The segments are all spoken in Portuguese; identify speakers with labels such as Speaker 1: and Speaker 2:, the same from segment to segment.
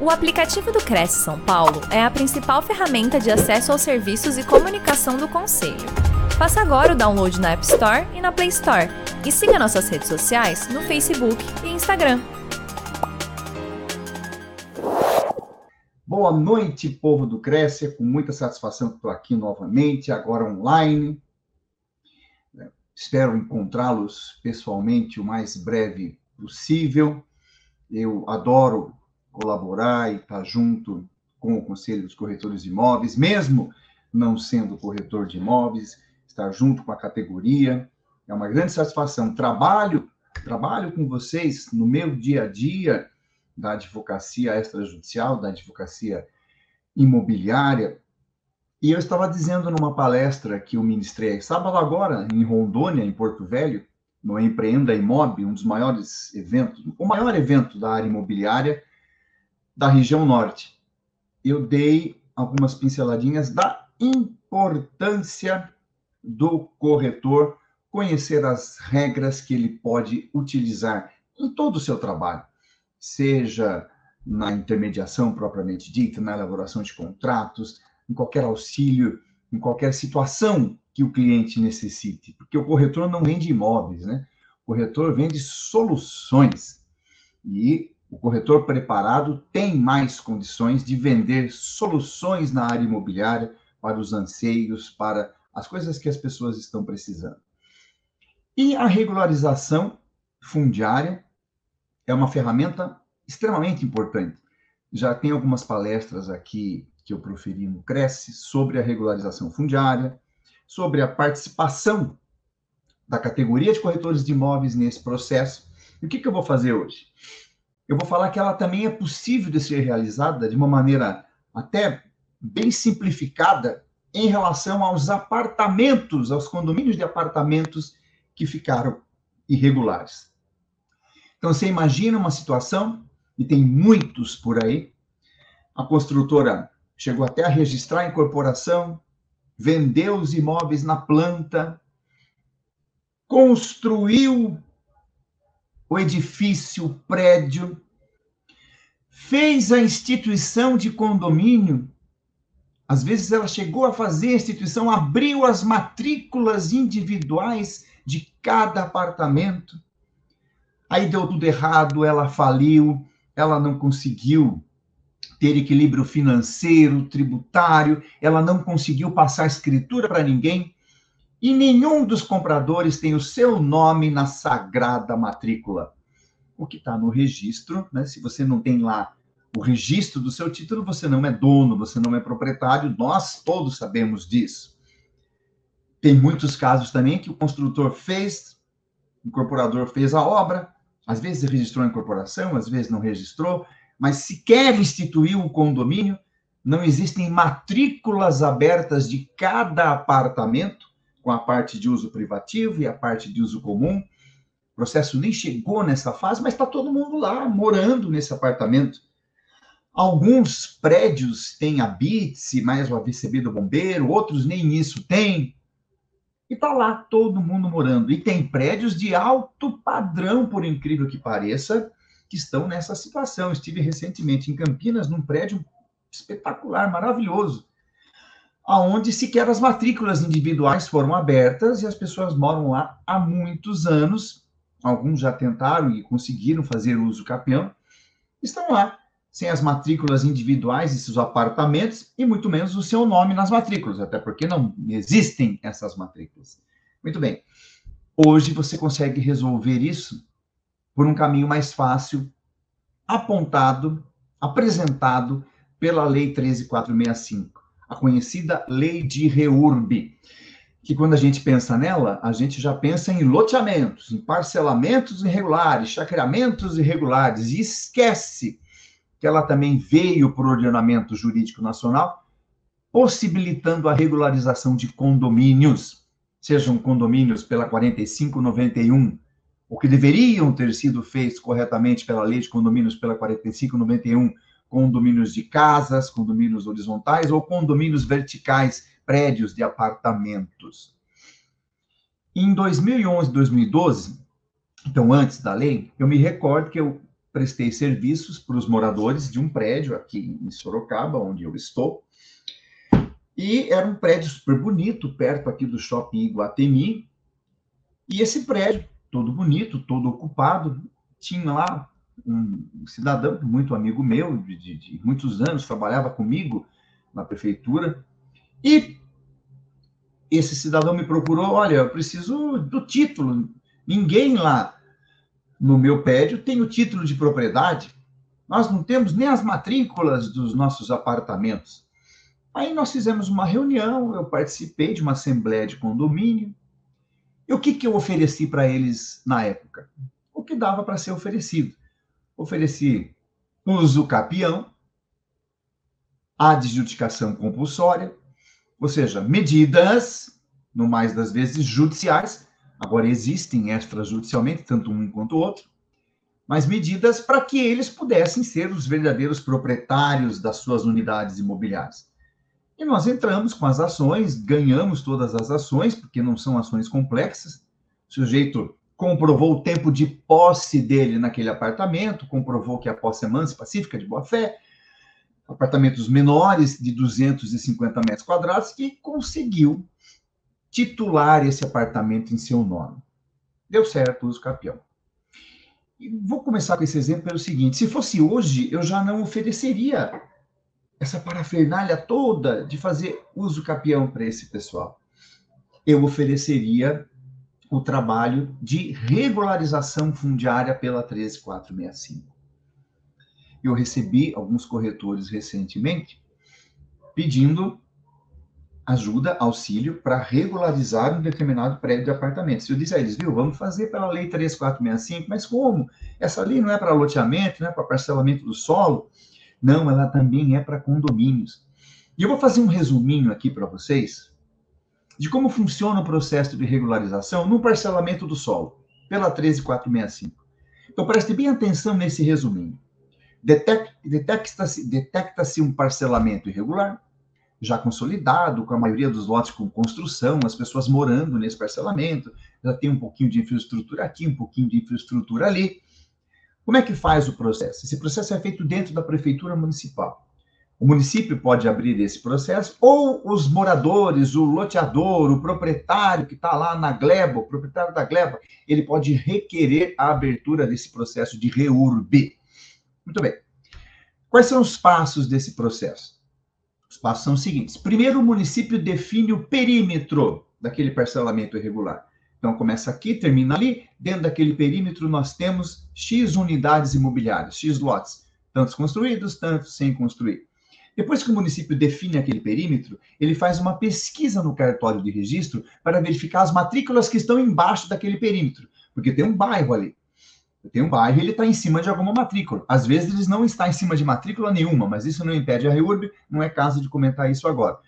Speaker 1: O aplicativo do Cresce São Paulo é a principal ferramenta de acesso aos serviços e comunicação do Conselho. Faça agora o download na App Store e na Play Store. E siga nossas redes sociais no Facebook e Instagram.
Speaker 2: Boa noite, povo do Cresce. É com muita satisfação que estou aqui novamente, agora online. Espero encontrá-los pessoalmente o mais breve possível. Eu adoro colaborar e estar junto com o Conselho dos Corretores de Imóveis, mesmo não sendo corretor de imóveis, estar junto com a categoria. É uma grande satisfação. Trabalho, trabalho com vocês no meu dia a dia da advocacia extrajudicial, da advocacia imobiliária. E eu estava dizendo numa palestra que eu ministrei sábado agora, em Rondônia, em Porto Velho, no Empreenda Imob, um dos maiores eventos, o maior evento da área imobiliária, da região norte. Eu dei algumas pinceladinhas da importância do corretor conhecer as regras que ele pode utilizar em todo o seu trabalho, seja na intermediação propriamente dita, na elaboração de contratos, em qualquer auxílio, em qualquer situação que o cliente necessite, porque o corretor não vende imóveis, né? O corretor vende soluções. E o corretor preparado tem mais condições de vender soluções na área imobiliária para os anseios, para as coisas que as pessoas estão precisando. E a regularização fundiária é uma ferramenta extremamente importante. Já tem algumas palestras aqui que eu proferi no Cresce sobre a regularização fundiária, sobre a participação da categoria de corretores de imóveis nesse processo. E o que, que eu vou fazer hoje? Eu vou falar que ela também é possível de ser realizada de uma maneira até bem simplificada em relação aos apartamentos, aos condomínios de apartamentos que ficaram irregulares. Então, você imagina uma situação, e tem muitos por aí, a construtora chegou até a registrar a incorporação, vendeu os imóveis na planta, construiu o edifício, o prédio, fez a instituição de condomínio. Às vezes ela chegou a fazer a instituição, abriu as matrículas individuais de cada apartamento. Aí deu tudo errado, ela faliu, ela não conseguiu ter equilíbrio financeiro, tributário, ela não conseguiu passar escritura para ninguém e nenhum dos compradores tem o seu nome na sagrada matrícula. O que está no registro, né? se você não tem lá o registro do seu título, você não é dono, você não é proprietário, nós todos sabemos disso. Tem muitos casos também que o construtor fez, o incorporador fez a obra, às vezes registrou a incorporação, às vezes não registrou, mas sequer instituiu o condomínio, não existem matrículas abertas de cada apartamento, com a parte de uso privativo e a parte de uso comum. Processo nem chegou nessa fase, mas está todo mundo lá, morando nesse apartamento. Alguns prédios têm a BITS, mais o AVCB do bombeiro, outros nem isso têm. E está lá todo mundo morando. E tem prédios de alto padrão, por incrível que pareça, que estão nessa situação. Estive recentemente em Campinas, num prédio espetacular, maravilhoso aonde sequer as matrículas individuais foram abertas e as pessoas moram lá há muitos anos. Alguns já tentaram e conseguiram fazer uso capião, estão lá sem as matrículas individuais de seus apartamentos e muito menos o seu nome nas matrículas, até porque não existem essas matrículas. Muito bem. Hoje você consegue resolver isso por um caminho mais fácil, apontado, apresentado pela Lei 13465 a conhecida lei de Reurb, que quando a gente pensa nela, a gente já pensa em loteamentos, em parcelamentos irregulares, chacreamentos irregulares, e esquece que ela também veio por ordenamento jurídico nacional, possibilitando a regularização de condomínios, sejam condomínios pela 4591, o que deveriam ter sido feitos corretamente pela lei de condomínios pela 4591, condomínios de casas, condomínios horizontais ou condomínios verticais, prédios de apartamentos. Em 2011, 2012, então antes da lei, eu me recordo que eu prestei serviços para os moradores de um prédio aqui em Sorocaba, onde eu estou. E era um prédio super bonito, perto aqui do shopping Iguatemi. E esse prédio, todo bonito, todo ocupado, tinha lá um cidadão, muito amigo meu, de, de, de muitos anos, trabalhava comigo na prefeitura. E esse cidadão me procurou: olha, eu preciso do título. Ninguém lá no meu prédio tem o título de propriedade. Nós não temos nem as matrículas dos nossos apartamentos. Aí nós fizemos uma reunião, eu participei de uma assembleia de condomínio. E o que, que eu ofereci para eles na época? O que dava para ser oferecido. Ofereci uso capião, adjudicação compulsória, ou seja, medidas, no mais das vezes judiciais, agora existem extrajudicialmente, tanto um quanto o outro, mas medidas para que eles pudessem ser os verdadeiros proprietários das suas unidades imobiliárias. E nós entramos com as ações, ganhamos todas as ações, porque não são ações complexas. O sujeito comprovou o tempo de posse dele naquele apartamento, comprovou que a posse é mansa, pacífica, de boa fé, apartamentos menores de 250 metros quadrados e conseguiu titular esse apartamento em seu nome. Deu certo uso capião. E vou começar com esse exemplo pelo seguinte: se fosse hoje, eu já não ofereceria essa parafernália toda de fazer uso capião para esse pessoal. Eu ofereceria o trabalho de regularização fundiária pela 13465 eu recebi alguns corretores recentemente pedindo ajuda, auxílio para regularizar um determinado prédio de apartamentos. Eu disse a eles, viu, vamos fazer pela lei 3465, mas como? Essa lei não é para loteamento, não é para parcelamento do solo? Não, ela também é para condomínios. E eu vou fazer um resuminho aqui para vocês de como funciona o processo de regularização no parcelamento do solo, pela 13465. Então preste bem atenção nesse resuminho. Detecta-se detecta um parcelamento irregular, já consolidado, com a maioria dos lotes com construção, as pessoas morando nesse parcelamento, já tem um pouquinho de infraestrutura aqui, um pouquinho de infraestrutura ali. Como é que faz o processo? Esse processo é feito dentro da prefeitura municipal. O município pode abrir esse processo, ou os moradores, o loteador, o proprietário que está lá na gleba, o proprietário da gleba, ele pode requerer a abertura desse processo de reurb. Muito bem. Quais são os passos desse processo? Os passos são os seguintes. Primeiro, o município define o perímetro daquele parcelamento irregular. Então, começa aqui, termina ali. Dentro daquele perímetro, nós temos X unidades imobiliárias, X lotes, tantos construídos, tantos sem construir. Depois que o município define aquele perímetro, ele faz uma pesquisa no cartório de registro para verificar as matrículas que estão embaixo daquele perímetro, porque tem um bairro ali. Tem um bairro ele está em cima de alguma matrícula. Às vezes eles não está em cima de matrícula nenhuma, mas isso não impede a REURB, não é caso de comentar isso agora.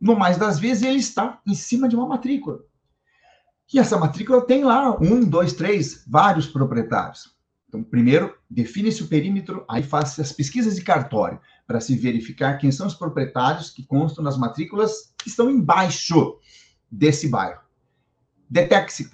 Speaker 2: No mais das vezes ele está em cima de uma matrícula. E essa matrícula tem lá um, dois, três, vários proprietários. Então, primeiro, define-se o perímetro, aí faz-se as pesquisas de cartório, para se verificar quem são os proprietários que constam nas matrículas que estão embaixo desse bairro. Detecte-se,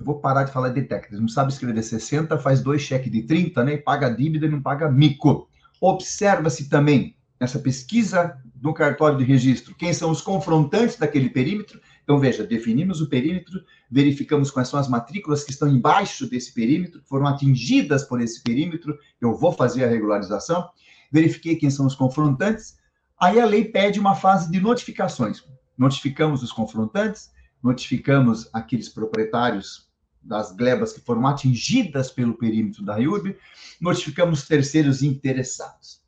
Speaker 2: vou parar de falar de técnicas. Não sabe escrever 60, faz dois cheques de 30, né? E paga dívida e não paga mico. Observa-se também essa pesquisa no cartório de registro quem são os confrontantes daquele perímetro. Então, veja, definimos o perímetro, verificamos quais são as matrículas que estão embaixo desse perímetro, foram atingidas por esse perímetro, eu vou fazer a regularização, verifiquei quem são os confrontantes, aí a lei pede uma fase de notificações. Notificamos os confrontantes, notificamos aqueles proprietários das glebas que foram atingidas pelo perímetro da RIURB, notificamos terceiros interessados.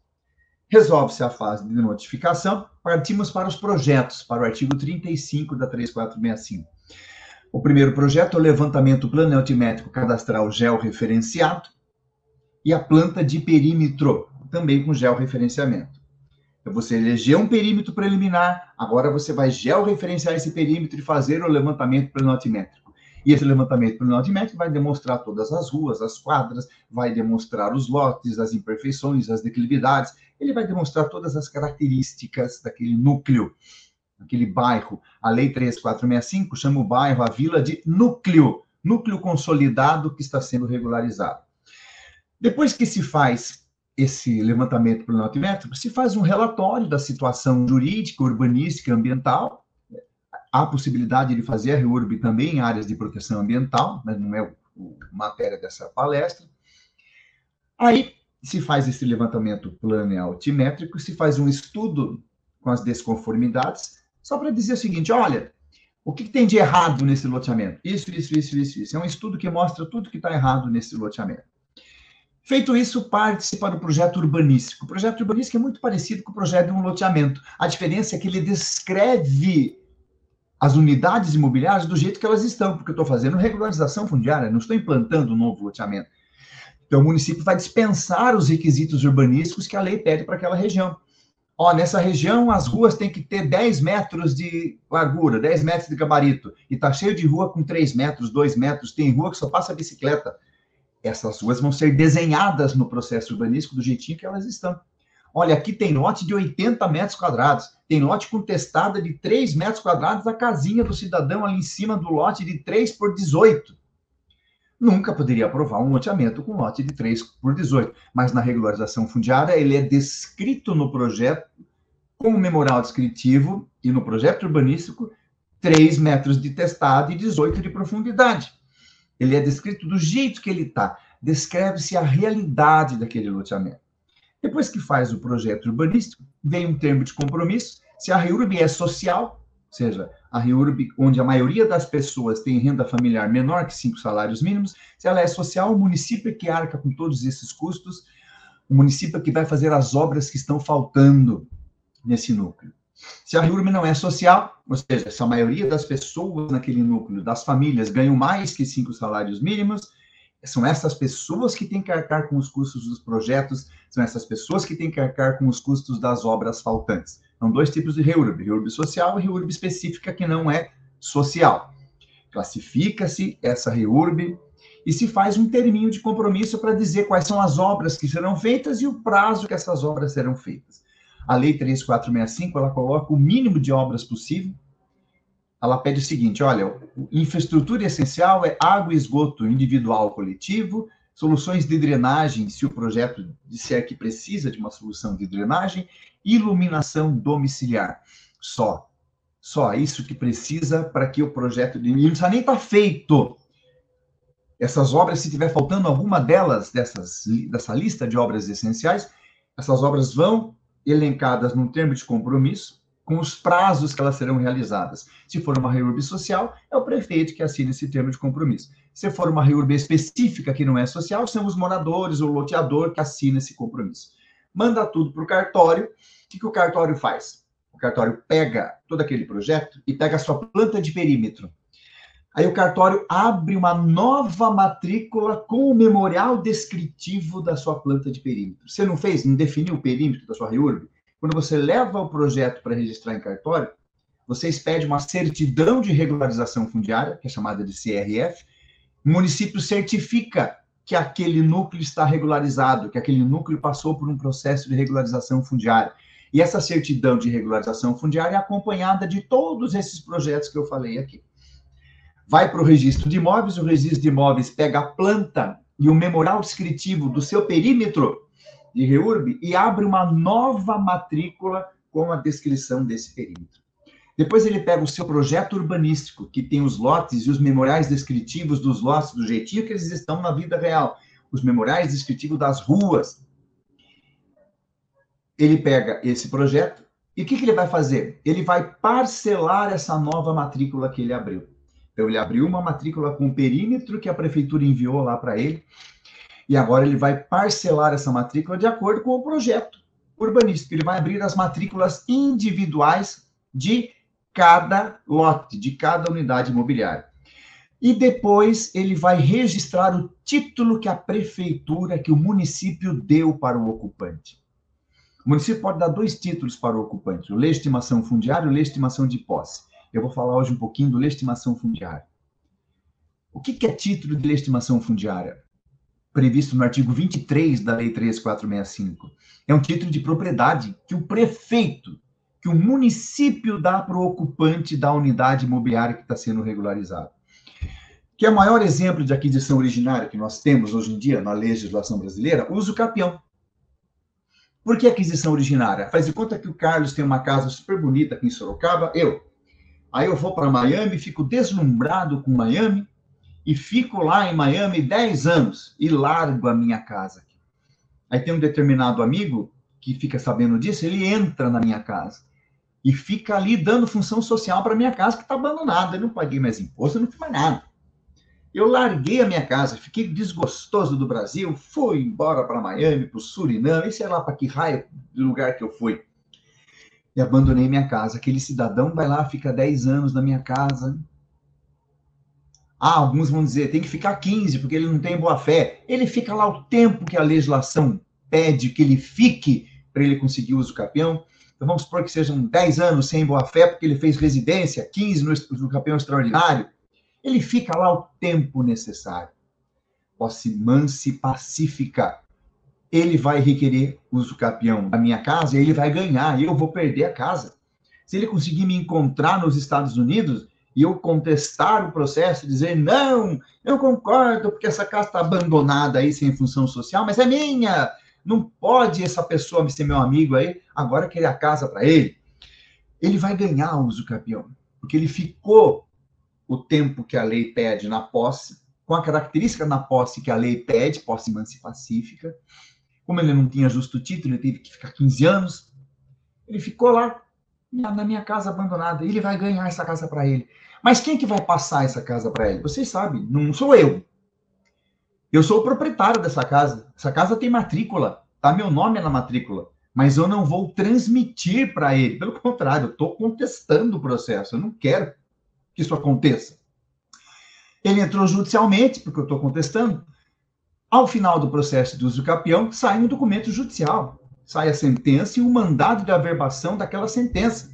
Speaker 2: Resolve-se a fase de notificação, partimos para os projetos, para o artigo 35 da 3465. O primeiro projeto é o levantamento plano altimétrico cadastral georreferenciado e a planta de perímetro, também com georreferenciamento. Então, você elegeu um perímetro preliminar, agora você vai georreferenciar esse perímetro e fazer o levantamento planotimétrico. E esse levantamento planotimétrico vai demonstrar todas as ruas, as quadras, vai demonstrar os lotes, as imperfeições, as declividades, ele vai demonstrar todas as características daquele núcleo, daquele bairro. A Lei 3465 chama o bairro, a vila de núcleo, núcleo consolidado que está sendo regularizado. Depois que se faz esse levantamento planométrico, se faz um relatório da situação jurídica, urbanística, ambiental. Há a possibilidade de fazer a REURB também em áreas de proteção ambiental, mas não é o, matéria dessa palestra. Aí se faz esse levantamento planealtimétrico, se faz um estudo com as desconformidades, só para dizer o seguinte: olha, o que, que, tem de errado nesse loteamento? Isso, isso, isso, isso, isso. É um estudo que mostra tudo que está errado nesse loteamento. Feito isso, parte-se para o projeto urbanístico. O projeto urbanístico é muito parecido com o projeto de um loteamento. A diferença é que ele descreve as unidades imobiliárias do jeito que elas estão, porque eu estou fazendo regularização fundiária, não estou implantando um novo loteamento. Então, o município vai dispensar os requisitos urbanísticos que a lei pede para aquela região. Ó, nessa região, as ruas têm que ter 10 metros de largura, 10 metros de gabarito, e está cheio de rua com 3 metros, 2 metros, tem rua que só passa bicicleta essas ruas vão ser desenhadas no processo urbanístico do jeitinho que elas estão. Olha, aqui tem lote de 80 metros quadrados, tem lote com testada de 3 metros quadrados da casinha do cidadão ali em cima do lote de 3 por 18. Nunca poderia aprovar um loteamento com lote de 3 por 18, mas na regularização fundiária ele é descrito no projeto como memorial descritivo e no projeto urbanístico 3 metros de testada e 18 de profundidade. Ele é descrito do jeito que ele está. Descreve-se a realidade daquele loteamento. Depois que faz o projeto urbanístico, vem um termo de compromisso. Se a REURB é social, ou seja, a REURB, onde a maioria das pessoas tem renda familiar menor que cinco salários mínimos, se ela é social, o município é que arca com todos esses custos, o município é que vai fazer as obras que estão faltando nesse núcleo. Se a REURB não é social, ou seja, se a maioria das pessoas naquele núcleo, das famílias, ganham mais que cinco salários mínimos, são essas pessoas que têm que arcar com os custos dos projetos, são essas pessoas que têm que arcar com os custos das obras faltantes. São dois tipos de REURB, REURB social e REURB específica, que não é social. Classifica-se essa REURB e se faz um terminho de compromisso para dizer quais são as obras que serão feitas e o prazo que essas obras serão feitas. A Lei 3465, ela coloca o mínimo de obras possível. Ela pede o seguinte, olha, infraestrutura essencial é água e esgoto individual coletivo, soluções de drenagem, se o projeto disser que precisa de uma solução de drenagem, iluminação domiciliar. Só. Só isso que precisa para que o projeto de. Não precisa nem estar tá feito. Essas obras, se tiver faltando alguma delas, dessas, dessa lista de obras essenciais, essas obras vão elencadas num termo de compromisso, com os prazos que elas serão realizadas. Se for uma reurb social, é o prefeito que assina esse termo de compromisso. Se for uma reurb específica que não é social, são os moradores ou loteador que assina esse compromisso. Manda tudo para o cartório. O que, que o cartório faz? O cartório pega todo aquele projeto e pega a sua planta de perímetro Aí o cartório abre uma nova matrícula com o memorial descritivo da sua planta de perímetro. Você não fez, não definiu o perímetro da sua REURB? Quando você leva o projeto para registrar em cartório, você expede uma certidão de regularização fundiária, que é chamada de CRF. O município certifica que aquele núcleo está regularizado, que aquele núcleo passou por um processo de regularização fundiária. E essa certidão de regularização fundiária é acompanhada de todos esses projetos que eu falei aqui vai para o registro de imóveis, o registro de imóveis pega a planta e o memorial descritivo do seu perímetro de REURB e abre uma nova matrícula com a descrição desse perímetro. Depois ele pega o seu projeto urbanístico, que tem os lotes e os memoriais descritivos dos lotes, do jeitinho que eles estão na vida real, os memoriais descritivos das ruas. Ele pega esse projeto e o que, que ele vai fazer? Ele vai parcelar essa nova matrícula que ele abriu. Então, ele abriu uma matrícula com o perímetro que a prefeitura enviou lá para ele, e agora ele vai parcelar essa matrícula de acordo com o projeto urbanístico. Ele vai abrir as matrículas individuais de cada lote, de cada unidade imobiliária. E depois ele vai registrar o título que a prefeitura, que o município deu para o ocupante. O município pode dar dois títulos para o ocupante: o legitimação fundiária e o legitimação de posse. Eu vou falar hoje um pouquinho do legitimação fundiária. O que é título de legitimação fundiária? Previsto no artigo 23 da Lei 3465. É um título de propriedade que o prefeito, que o município dá para o ocupante da unidade imobiliária que está sendo regularizado. que é o maior exemplo de aquisição originária que nós temos hoje em dia na legislação brasileira, uso capião. Por que aquisição originária? Faz de conta que o Carlos tem uma casa super bonita aqui em Sorocaba, eu. Aí eu vou para Miami, fico deslumbrado com Miami e fico lá em Miami 10 anos e largo a minha casa. Aí tem um determinado amigo que fica sabendo disso, ele entra na minha casa e fica ali dando função social para minha casa que está abandonada. Eu não paguei mais imposto, não fiz mais nada. Eu larguei a minha casa, fiquei desgostoso do Brasil, fui embora para Miami, para o Suriname, sei lá para que raio de lugar que eu fui. E abandonei minha casa. Aquele cidadão vai lá, fica 10 anos na minha casa. Ah, alguns vão dizer, tem que ficar 15, porque ele não tem boa fé. Ele fica lá o tempo que a legislação pede que ele fique para ele conseguir uso capião. Então vamos supor que sejam 10 anos sem boa fé, porque ele fez residência, 15 no, no capião extraordinário ele fica lá o tempo necessário. Posse mansa e pacífica. Ele vai requerer uso capião da minha casa e ele vai ganhar, e eu vou perder a casa. Se ele conseguir me encontrar nos Estados Unidos e eu contestar o processo, dizer, não, eu concordo, porque essa casa está abandonada aí sem função social, mas é minha, não pode essa pessoa me ser meu amigo aí, agora querer a casa para ele. Ele vai ganhar o uso capião, porque ele ficou o tempo que a lei pede na posse, com a característica na posse que a lei pede, posse mansa pacífica. Como ele não tinha justo título, ele teve que ficar 15 anos. Ele ficou lá na minha casa abandonada. Ele vai ganhar essa casa para ele. Mas quem que vai passar essa casa para ele? Vocês sabem, não sou eu. Eu sou o proprietário dessa casa. Essa casa tem matrícula, tá meu nome é na matrícula, mas eu não vou transmitir para ele. Pelo contrário, eu estou contestando o processo. Eu não quero que isso aconteça. Ele entrou judicialmente, porque eu estou contestando. Ao final do processo de uso capião, sai um documento judicial. Sai a sentença e o mandado de averbação daquela sentença.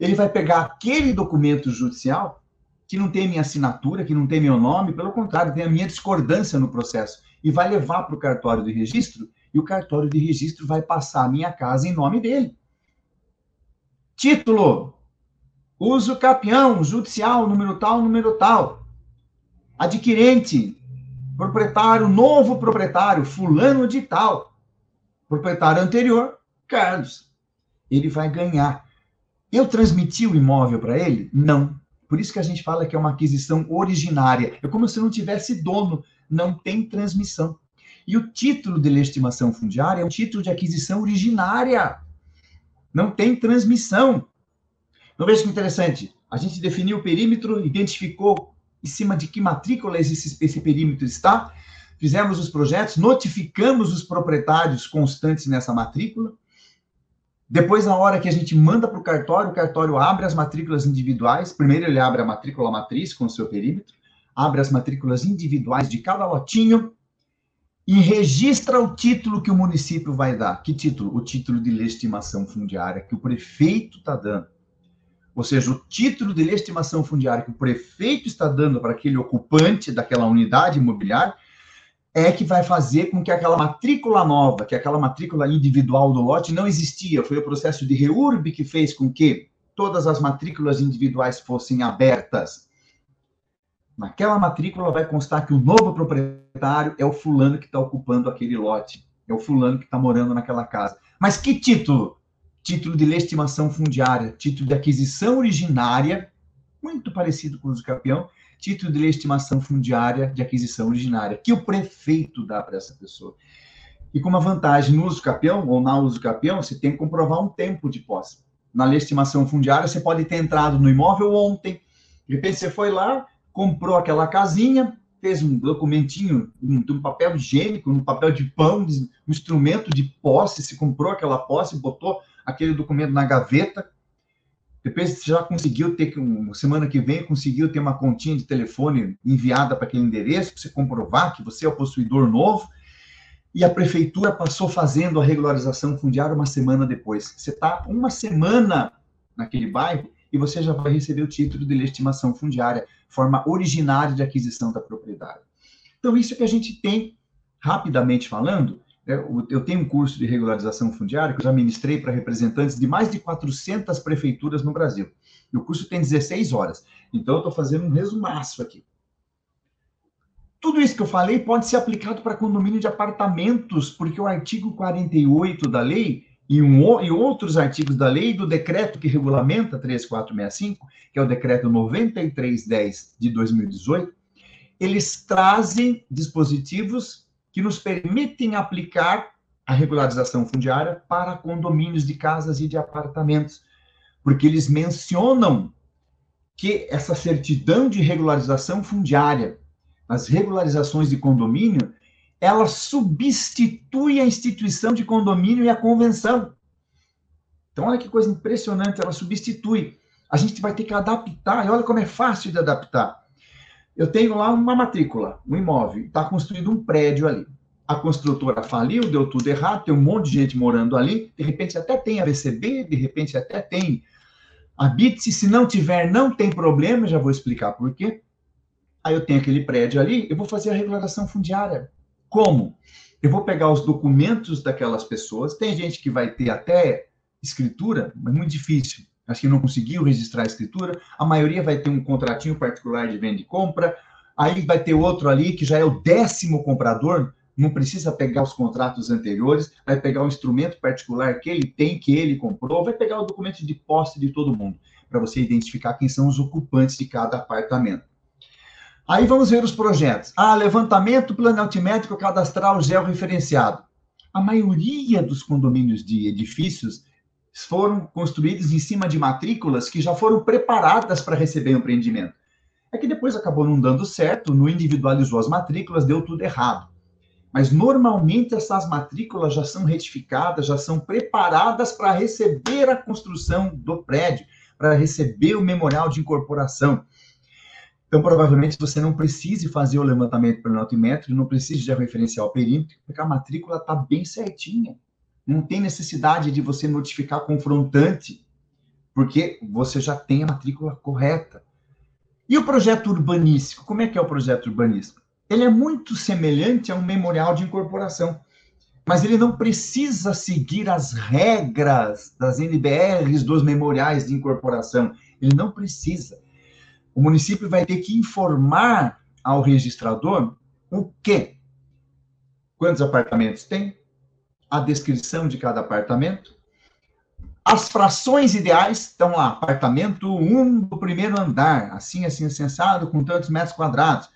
Speaker 2: Ele vai pegar aquele documento judicial, que não tem minha assinatura, que não tem meu nome, pelo contrário, tem a minha discordância no processo, e vai levar para o cartório de registro, e o cartório de registro vai passar a minha casa em nome dele. Título: Uso capião, judicial, número tal, número tal. Adquirente, proprietário, novo proprietário, fulano de tal. Proprietário anterior, Carlos. Ele vai ganhar. Eu transmiti o imóvel para ele? Não. Por isso que a gente fala que é uma aquisição originária. É como se não tivesse dono, não tem transmissão. E o título de legitimação fundiária é um título de aquisição originária. Não tem transmissão. Então veja que interessante. A gente definiu o perímetro, identificou em cima de que matrícula esse, esse perímetro está, fizemos os projetos, notificamos os proprietários constantes nessa matrícula. Depois, na hora que a gente manda para o cartório, o cartório abre as matrículas individuais. Primeiro, ele abre a matrícula matriz com o seu perímetro, abre as matrículas individuais de cada lotinho e registra o título que o município vai dar. Que título? O título de legitimação fundiária que o prefeito está dando ou seja, o título de legitimação fundiária que o prefeito está dando para aquele ocupante daquela unidade imobiliária, é que vai fazer com que aquela matrícula nova, que aquela matrícula individual do lote não existia. Foi o processo de reurb que fez com que todas as matrículas individuais fossem abertas. Naquela matrícula vai constar que o novo proprietário é o fulano que está ocupando aquele lote, é o fulano que está morando naquela casa. Mas que título? Título de legitimação fundiária, título de aquisição originária, muito parecido com o uso capião, título de legitimação fundiária de aquisição originária, que o prefeito dá para essa pessoa. E com uma vantagem no uso capião, ou na uso capião, você tem que comprovar um tempo de posse. Na legitimação fundiária, você pode ter entrado no imóvel ontem, de repente você foi lá, comprou aquela casinha, fez um documentinho, um, um papel higiênico, um papel de pão, um instrumento de posse, se comprou aquela posse, botou aquele documento na gaveta. Depois você já conseguiu ter, semana que vem, conseguiu ter uma continha de telefone enviada para aquele endereço, para você comprovar que você é o possuidor novo. E a prefeitura passou fazendo a regularização fundiária uma semana depois. Você está uma semana naquele bairro e você já vai receber o título de legitimação fundiária, forma originária de aquisição da propriedade. Então, isso que a gente tem, rapidamente falando, eu tenho um curso de regularização fundiária que eu já ministrei para representantes de mais de 400 prefeituras no Brasil. E o curso tem 16 horas. Então, eu estou fazendo um resumaço aqui. Tudo isso que eu falei pode ser aplicado para condomínio de apartamentos, porque o artigo 48 da lei e, um, e outros artigos da lei do decreto que regulamenta 3465, que é o decreto 9310 de 2018, eles trazem dispositivos que nos permitem aplicar a regularização fundiária para condomínios de casas e de apartamentos, porque eles mencionam que essa certidão de regularização fundiária, as regularizações de condomínio, ela substitui a instituição de condomínio e a convenção. Então, olha que coisa impressionante, ela substitui. A gente vai ter que adaptar, e olha como é fácil de adaptar. Eu tenho lá uma matrícula, um imóvel, está construído um prédio ali. A construtora faliu, deu tudo errado, tem um monte de gente morando ali, de repente até tem a VCB, de repente até tem a BITS, se não tiver, não tem problema, já vou explicar por quê. Aí eu tenho aquele prédio ali, eu vou fazer a regularização fundiária. Como? Eu vou pegar os documentos daquelas pessoas, tem gente que vai ter até escritura, mas muito difícil. Acho que não conseguiu registrar a escritura. A maioria vai ter um contratinho particular de venda e compra. Aí vai ter outro ali que já é o décimo comprador, não precisa pegar os contratos anteriores, vai pegar o instrumento particular que ele tem, que ele comprou, vai pegar o documento de posse de todo mundo, para você identificar quem são os ocupantes de cada apartamento. Aí vamos ver os projetos. Ah, levantamento plano altimétrico cadastral georreferenciado. A maioria dos condomínios de edifícios foram construídos em cima de matrículas que já foram preparadas para receber o empreendimento. É que depois acabou não dando certo, não individualizou as matrículas, deu tudo errado. Mas normalmente essas matrículas já são retificadas, já são preparadas para receber a construção do prédio, para receber o memorial de incorporação. Então, provavelmente, você não precise fazer o levantamento planotimétrico, não precise de referenciar o perímetro, porque a matrícula está bem certinha. Não tem necessidade de você notificar confrontante, porque você já tem a matrícula correta. E o projeto urbanístico? Como é que é o projeto urbanístico? Ele é muito semelhante a um memorial de incorporação, mas ele não precisa seguir as regras das NBRs dos memoriais de incorporação. Ele não precisa o município vai ter que informar ao registrador o quê? Quantos apartamentos tem? A descrição de cada apartamento. As frações ideais estão lá. Apartamento 1 do primeiro andar, assim, assim, sensado, com tantos metros quadrados.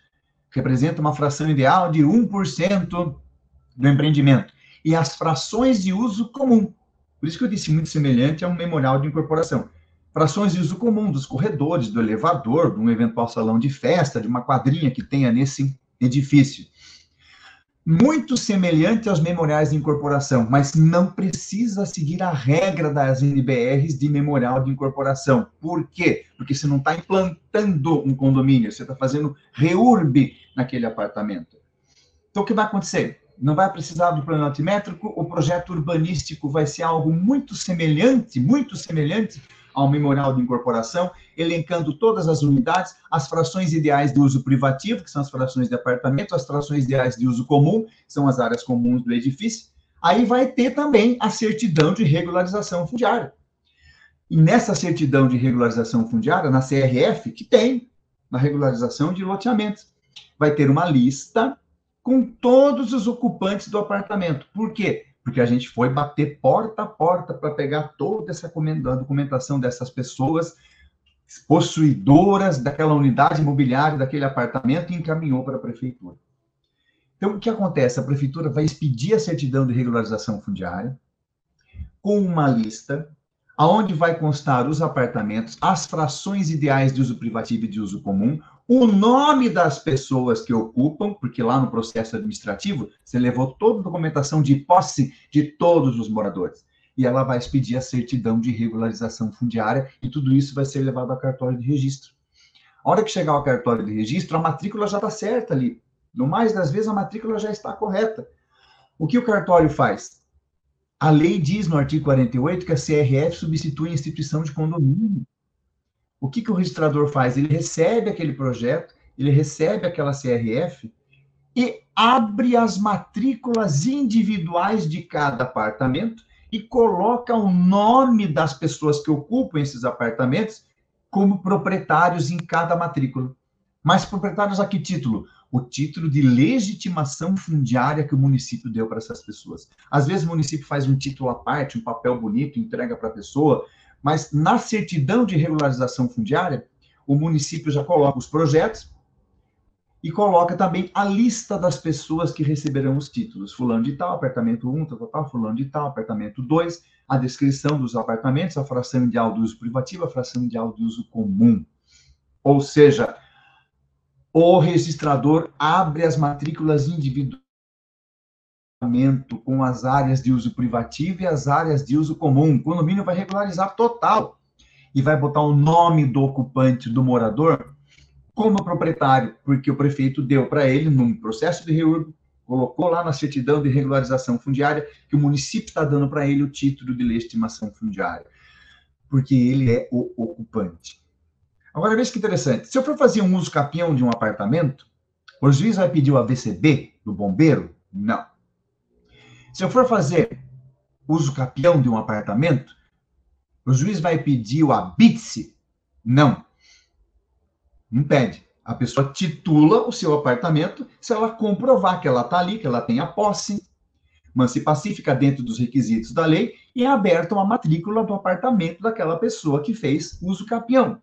Speaker 2: Representa uma fração ideal de 1% do empreendimento. E as frações de uso comum. Por isso que eu disse muito semelhante a um memorial de incorporação frações de uso comum dos corredores, do elevador, de um eventual salão de festa, de uma quadrinha que tenha nesse edifício. Muito semelhante aos memoriais de incorporação, mas não precisa seguir a regra das NBRs de memorial de incorporação. Por quê? Porque você não está implantando um condomínio, você está fazendo reurb naquele apartamento. Então, o que vai acontecer? Não vai precisar do plano altimétrico, o projeto urbanístico vai ser algo muito semelhante, muito semelhante ao memorial de incorporação, elencando todas as unidades, as frações ideais de uso privativo, que são as frações de apartamento, as frações ideais de uso comum, que são as áreas comuns do edifício. Aí vai ter também a certidão de regularização fundiária. E nessa certidão de regularização fundiária, na CRF, que tem na regularização de loteamentos, vai ter uma lista com todos os ocupantes do apartamento. Por quê? Porque a gente foi bater porta a porta para pegar toda essa documentação dessas pessoas possuidoras daquela unidade imobiliária, daquele apartamento, e encaminhou para a prefeitura. Então, o que acontece? A prefeitura vai expedir a certidão de regularização fundiária com uma lista aonde vai constar os apartamentos, as frações ideais de uso privativo e de uso comum, o nome das pessoas que ocupam, porque lá no processo administrativo você levou toda a documentação de posse de todos os moradores. E ela vai expedir a certidão de regularização fundiária e tudo isso vai ser levado ao cartório de registro. A hora que chegar ao cartório de registro, a matrícula já está certa ali. No mais das vezes, a matrícula já está correta. O que o cartório faz? A lei diz no artigo 48 que a CRF substitui a instituição de condomínio. O que, que o registrador faz? Ele recebe aquele projeto, ele recebe aquela CRF e abre as matrículas individuais de cada apartamento e coloca o nome das pessoas que ocupam esses apartamentos como proprietários em cada matrícula. Mas proprietários a que título? o título de legitimação fundiária que o município deu para essas pessoas. Às vezes o município faz um título à parte, um papel bonito, entrega para a pessoa, mas na certidão de regularização fundiária, o município já coloca os projetos e coloca também a lista das pessoas que receberão os títulos. Fulano de tal, apartamento 1, tal, tal, fulano de tal, apartamento 2, a descrição dos apartamentos, a fração ideal do uso privativo, a fração ideal de uso comum. Ou seja, o registrador abre as matrículas individuais com as áreas de uso privativo e as áreas de uso comum. O condomínio vai regularizar total e vai botar o nome do ocupante, do morador, como proprietário, porque o prefeito deu para ele, num processo de reurb, colocou lá na certidão de regularização fundiária que o município está dando para ele o título de legitimação fundiária, porque ele é o ocupante. Agora, veja que interessante. Se eu for fazer um uso capião de um apartamento, o juiz vai pedir o AVCB do bombeiro? Não. Se eu for fazer uso capião de um apartamento, o juiz vai pedir o ABITSE? Não. Não pede. A pessoa titula o seu apartamento se ela comprovar que ela está ali, que ela tem a posse, manse pacífica dentro dos requisitos da lei e é aberta uma matrícula do apartamento daquela pessoa que fez uso capião.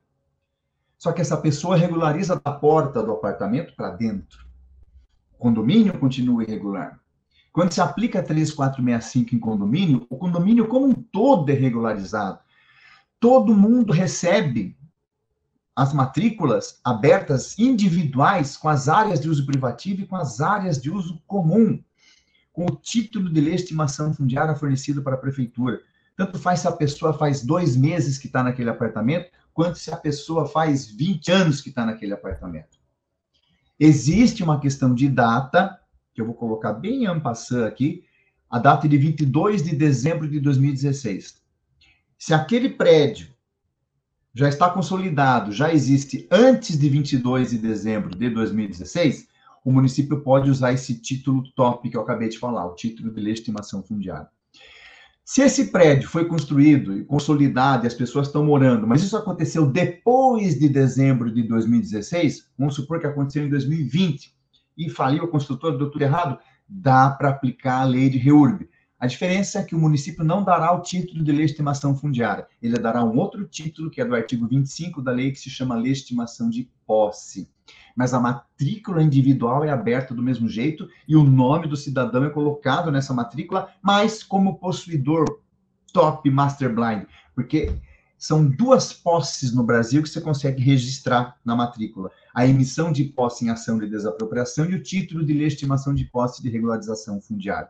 Speaker 2: Só que essa pessoa regulariza da porta do apartamento para dentro. O condomínio continua irregular. Quando se aplica 3465 em condomínio, o condomínio como um todo é regularizado. Todo mundo recebe as matrículas abertas individuais com as áreas de uso privativo e com as áreas de uso comum, com o título de legitimação fundiária fornecido para a prefeitura. Tanto faz se a pessoa faz dois meses que está naquele apartamento, quanto se a pessoa faz 20 anos que está naquele apartamento. Existe uma questão de data, que eu vou colocar bem ampassando aqui, a data de 22 de dezembro de 2016. Se aquele prédio já está consolidado, já existe antes de 22 de dezembro de 2016, o município pode usar esse título top que eu acabei de falar, o título de legitimação fundiária. Se esse prédio foi construído e consolidado e as pessoas estão morando, mas isso aconteceu depois de dezembro de 2016, vamos supor que aconteceu em 2020 e faliu o construtor, deu tudo errado, dá para aplicar a lei de REURB. A diferença é que o município não dará o título de legitimação fundiária, ele dará um outro título, que é do artigo 25 da lei, que se chama legitimação de posse. Mas a matrícula individual é aberta do mesmo jeito e o nome do cidadão é colocado nessa matrícula, mas como possuidor top master blind, porque são duas posses no Brasil que você consegue registrar na matrícula: a emissão de posse em ação de desapropriação e o título de legitimação de posse de regularização fundiária.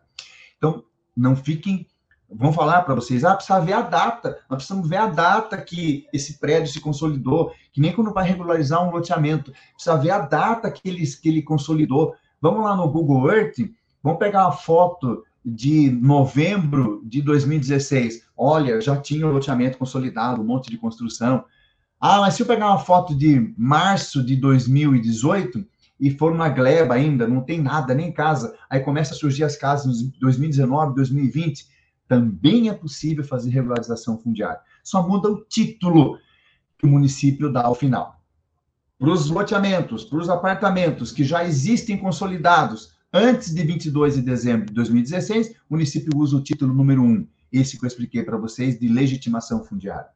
Speaker 2: Então, não fiquem vão falar para vocês, ah, precisa ver a data, nós precisamos ver a data que esse prédio se consolidou, que nem quando vai regularizar um loteamento, precisa ver a data que ele, que ele consolidou. Vamos lá no Google Earth, vamos pegar uma foto de novembro de 2016. Olha, já tinha o loteamento consolidado, um monte de construção. Ah, mas se eu pegar uma foto de março de 2018 e for uma gleba ainda, não tem nada, nem casa, aí começa a surgir as casas em 2019, 2020, também é possível fazer regularização fundiária. Só muda o título que o município dá ao final. Para os loteamentos, para os apartamentos que já existem consolidados antes de 22 de dezembro de 2016, o município usa o título número 1, esse que eu expliquei para vocês, de legitimação fundiária.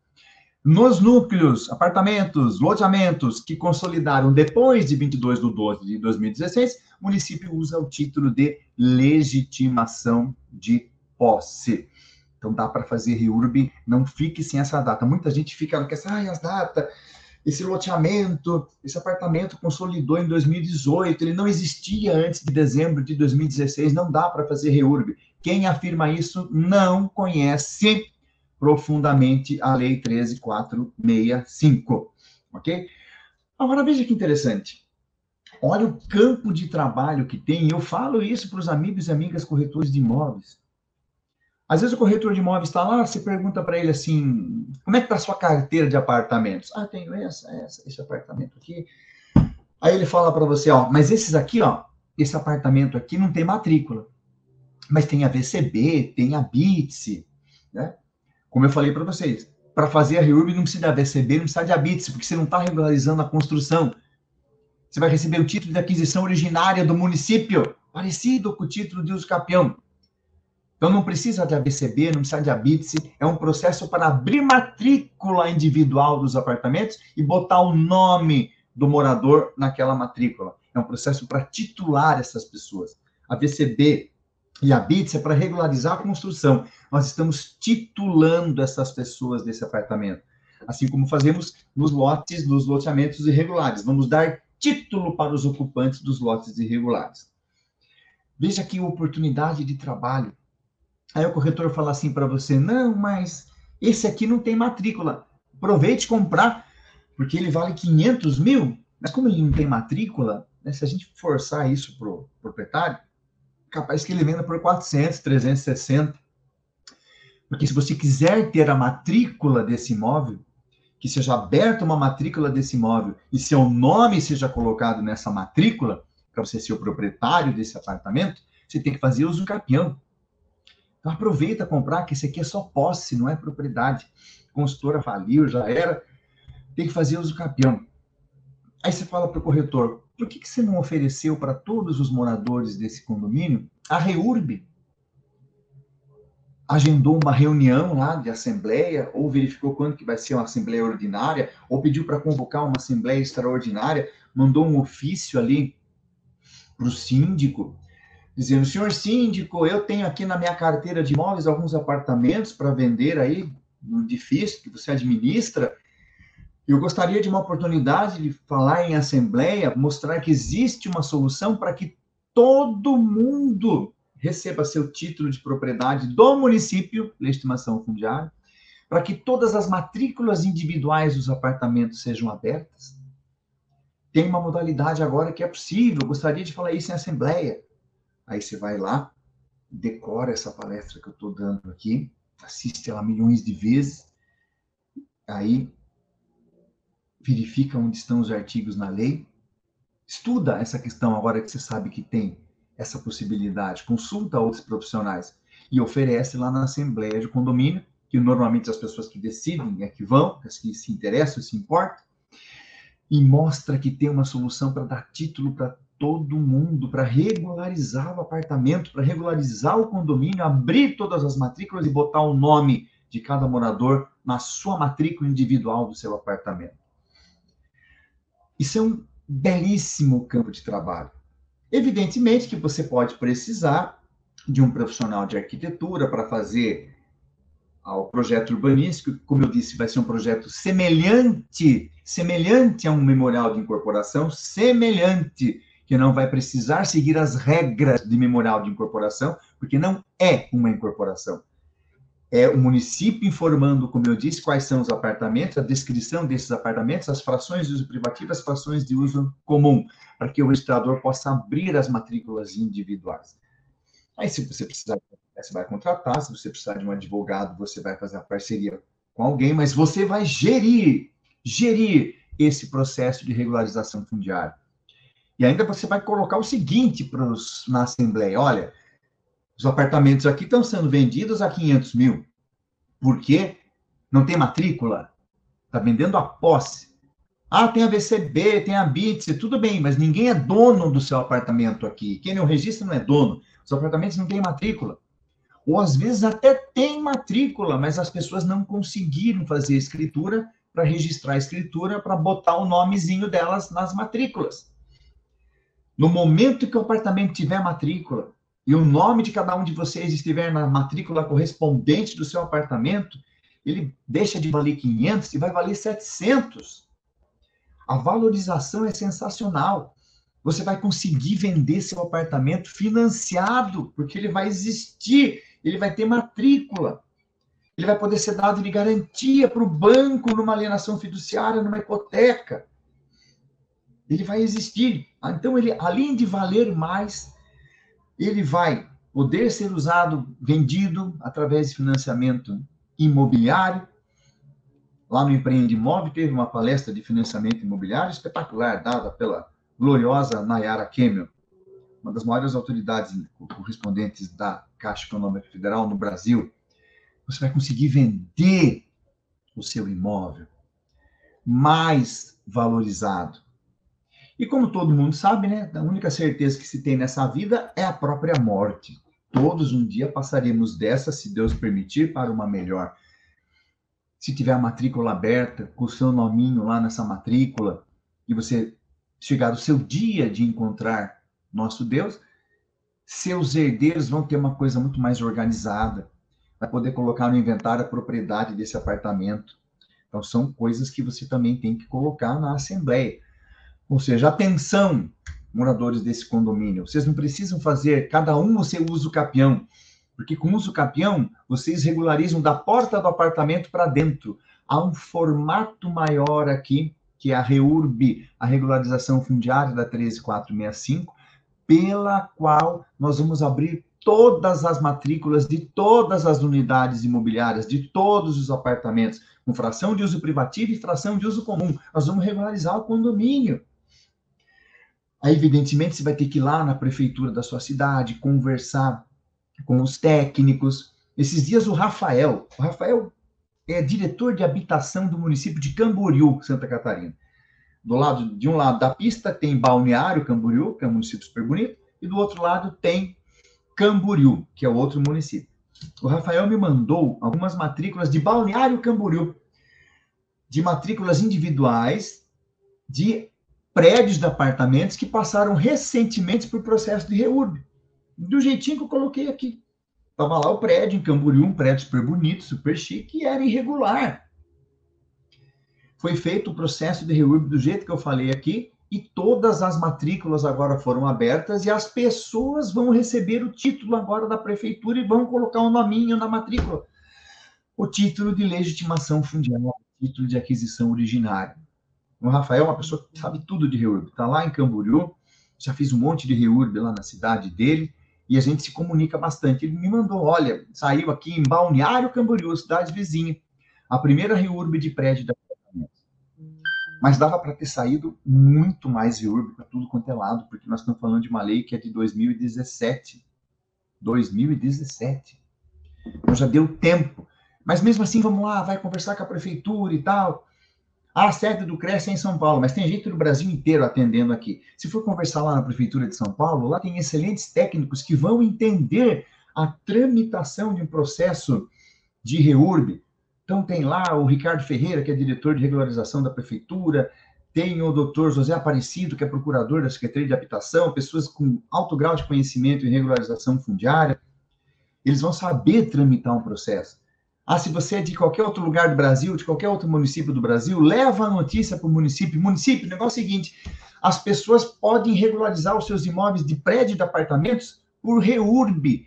Speaker 2: Nos núcleos, apartamentos, loteamentos que consolidaram depois de 22 de 12 de 2016, o município usa o título de legitimação de posse. Então dá para fazer reurb, não fique sem essa data. Muita gente fica, quer saber, ai, as datas, esse loteamento, esse apartamento consolidou em 2018, ele não existia antes de dezembro de 2016, não dá para fazer reurb. Quem afirma isso não conhece profundamente a Lei 13465, ok? Agora veja que interessante. Olha o campo de trabalho que tem. Eu falo isso para os amigos e amigas corretores de imóveis. Às vezes o corretor de imóveis está lá, você pergunta para ele assim, como é que está a sua carteira de apartamentos? Ah, tenho essa, essa, esse apartamento aqui. Aí ele fala para você, ó, mas esses aqui, ó, esse apartamento aqui não tem matrícula. Mas tem a VCB, tem a BITS, né? Como eu falei para vocês, para fazer a REURB não precisa da VCB, não precisa de ABITS, porque você não está regularizando a construção. Você vai receber o título de aquisição originária do município, parecido com o título de uso capião. Então não precisa de ABCB, não precisa de ABITSE, é um processo para abrir matrícula individual dos apartamentos e botar o nome do morador naquela matrícula. É um processo para titular essas pessoas. A VCB e a BITS é para regularizar a construção. Nós estamos titulando essas pessoas desse apartamento. Assim como fazemos nos lotes, nos loteamentos irregulares. Vamos dar título para os ocupantes dos lotes irregulares. Veja que oportunidade de trabalho. Aí o corretor fala assim para você: não, mas esse aqui não tem matrícula. Aproveite comprar, porque ele vale 500 mil. Mas como ele não tem matrícula, né, se a gente forçar isso para o proprietário, capaz que ele venda por 400, 360. Porque se você quiser ter a matrícula desse imóvel, que seja aberta uma matrícula desse imóvel e seu nome seja colocado nessa matrícula, para você ser o proprietário desse apartamento, você tem que fazer uso campeão. Então aproveita comprar, que esse aqui é só posse, não é propriedade. Consultora faliu, já era. Tem que fazer uso campeão. Aí você fala para o corretor, por que, que você não ofereceu para todos os moradores desse condomínio a REURB? Agendou uma reunião lá de assembleia, ou verificou quando que vai ser uma assembleia ordinária, ou pediu para convocar uma assembleia extraordinária, mandou um ofício ali para o síndico, dizendo, senhor síndico, eu tenho aqui na minha carteira de imóveis alguns apartamentos para vender aí, no edifício que você administra, eu gostaria de uma oportunidade de falar em assembleia, mostrar que existe uma solução para que todo mundo receba seu título de propriedade do município, legitimação fundiária, para que todas as matrículas individuais dos apartamentos sejam abertas. Tem uma modalidade agora que é possível, eu gostaria de falar isso em assembleia. Aí você vai lá, decora essa palestra que eu estou dando aqui, assiste ela milhões de vezes, aí verifica onde estão os artigos na lei, estuda essa questão agora que você sabe que tem essa possibilidade, consulta outros profissionais e oferece lá na assembleia de condomínio, que normalmente as pessoas que decidem é que vão, as que se interessam, se importam, e mostra que tem uma solução para dar título para todo mundo, para regularizar o apartamento, para regularizar o condomínio, abrir todas as matrículas e botar o nome de cada morador na sua matrícula individual do seu apartamento. Isso é um belíssimo campo de trabalho. Evidentemente que você pode precisar de um profissional de arquitetura para fazer ao projeto urbanístico, como eu disse, vai ser um projeto semelhante, semelhante a um memorial de incorporação, semelhante, que não vai precisar seguir as regras de memorial de incorporação, porque não é uma incorporação é o município informando, como eu disse, quais são os apartamentos, a descrição desses apartamentos, as frações de uso privativo, as frações de uso comum, para que o registrador possa abrir as matrículas individuais. Aí, se você precisar, você vai contratar, se você precisar de um advogado, você vai fazer a parceria com alguém, mas você vai gerir, gerir esse processo de regularização fundiária. E ainda você vai colocar o seguinte pros, na Assembleia: olha, os apartamentos aqui estão sendo vendidos a 500 mil. Por quê? Não tem matrícula? Está vendendo a posse. Ah, tem a VCB, tem a BITS, tudo bem, mas ninguém é dono do seu apartamento aqui. Quem não registra não é dono. Os apartamentos não têm matrícula. Ou às vezes até tem matrícula, mas as pessoas não conseguiram fazer escritura para registrar a escritura para botar o nomezinho delas nas matrículas. No momento que o apartamento tiver matrícula, e o nome de cada um de vocês estiver na matrícula correspondente do seu apartamento, ele deixa de valer 500 e vai valer 700. A valorização é sensacional. Você vai conseguir vender seu apartamento financiado, porque ele vai existir, ele vai ter matrícula. Ele vai poder ser dado de garantia para o banco numa alienação fiduciária, numa hipoteca. Ele vai existir. Então, ele, além de valer mais, ele vai poder ser usado, vendido através de financiamento imobiliário. Lá no Empreende Imóvel teve uma palestra de financiamento imobiliário espetacular, dada pela gloriosa Nayara Kemel, uma das maiores autoridades correspondentes da Caixa Econômica Federal no Brasil. Você vai conseguir vender o seu imóvel mais valorizado. E como todo mundo sabe, né, a única certeza que se tem nessa vida é a própria morte. Todos um dia passaremos dessa, se Deus permitir, para uma melhor. Se tiver a matrícula aberta, com o seu nominho lá nessa matrícula, e você chegar o seu dia de encontrar nosso Deus, seus herdeiros vão ter uma coisa muito mais organizada, vai poder colocar no inventário a propriedade desse apartamento. Então, são coisas que você também tem que colocar na Assembleia. Ou seja, atenção, moradores desse condomínio, vocês não precisam fazer cada um o seu uso capião, porque com uso capião, vocês regularizam da porta do apartamento para dentro. Há um formato maior aqui, que é a REURB, a regularização fundiária da 13465, pela qual nós vamos abrir todas as matrículas de todas as unidades imobiliárias, de todos os apartamentos, com fração de uso privativo e fração de uso comum. Nós vamos regularizar o condomínio. Aí, evidentemente, você vai ter que ir lá na prefeitura da sua cidade, conversar com os técnicos. Esses dias, o Rafael, o Rafael é diretor de habitação do município de Camboriú, Santa Catarina. Do lado, de um lado da pista tem Balneário Camboriú, que é um município super bonito, e do outro lado tem Camboriú, que é outro município. O Rafael me mandou algumas matrículas de Balneário Camboriú, de matrículas individuais de prédios de apartamentos que passaram recentemente por processo de reurb. Do jeitinho que eu coloquei aqui. Estava lá o prédio em Camboriú, um prédio super bonito, super chique, e era irregular foi feito o processo de reurb do jeito que eu falei aqui, e todas as matrículas agora foram abertas e as pessoas vão receber o título agora da prefeitura e vão colocar um nominho na matrícula. O título de legitimação fundiária, o título de aquisição originária. O Rafael é uma pessoa que sabe tudo de reurb. Está lá em Camboriú, já fiz um monte de reurb lá na cidade dele, e a gente se comunica bastante. Ele me mandou, olha, saiu aqui em Balneário Camboriú, cidade vizinha, a primeira reurb de prédio da mas dava para ter saído muito mais reurb para tudo quanto é lado, porque nós estamos falando de uma lei que é de 2017. 2017. Então já deu tempo. Mas mesmo assim, vamos lá, vai conversar com a prefeitura e tal. A sede do Cresce é em São Paulo, mas tem gente do Brasil inteiro atendendo aqui. Se for conversar lá na prefeitura de São Paulo, lá tem excelentes técnicos que vão entender a tramitação de um processo de reurb, então, tem lá o Ricardo Ferreira, que é diretor de regularização da prefeitura, tem o doutor José Aparecido, que é procurador da Secretaria de Habitação, pessoas com alto grau de conhecimento em regularização fundiária. Eles vão saber tramitar um processo. Ah, se você é de qualquer outro lugar do Brasil, de qualquer outro município do Brasil, leva a notícia para o município. Município, o negócio é o seguinte: as pessoas podem regularizar os seus imóveis de prédio de apartamentos por REURB,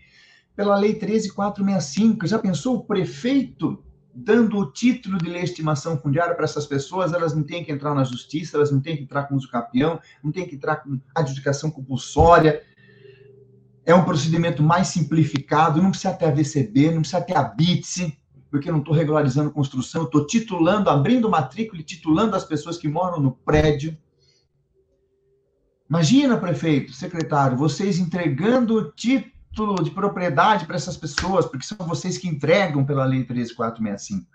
Speaker 2: pela Lei 13465. Já pensou o prefeito dando o título de legitimação fundiária para essas pessoas, elas não têm que entrar na justiça, elas não têm que entrar com uso capião, não têm que entrar com adjudicação compulsória. É um procedimento mais simplificado, não precisa ter a VCB, não precisa ter a BITSE, porque eu não estou regularizando construção, estou titulando, abrindo matrícula e titulando as pessoas que moram no prédio. Imagina, prefeito, secretário, vocês entregando o título de propriedade para essas pessoas, porque são vocês que entregam pela Lei 13465.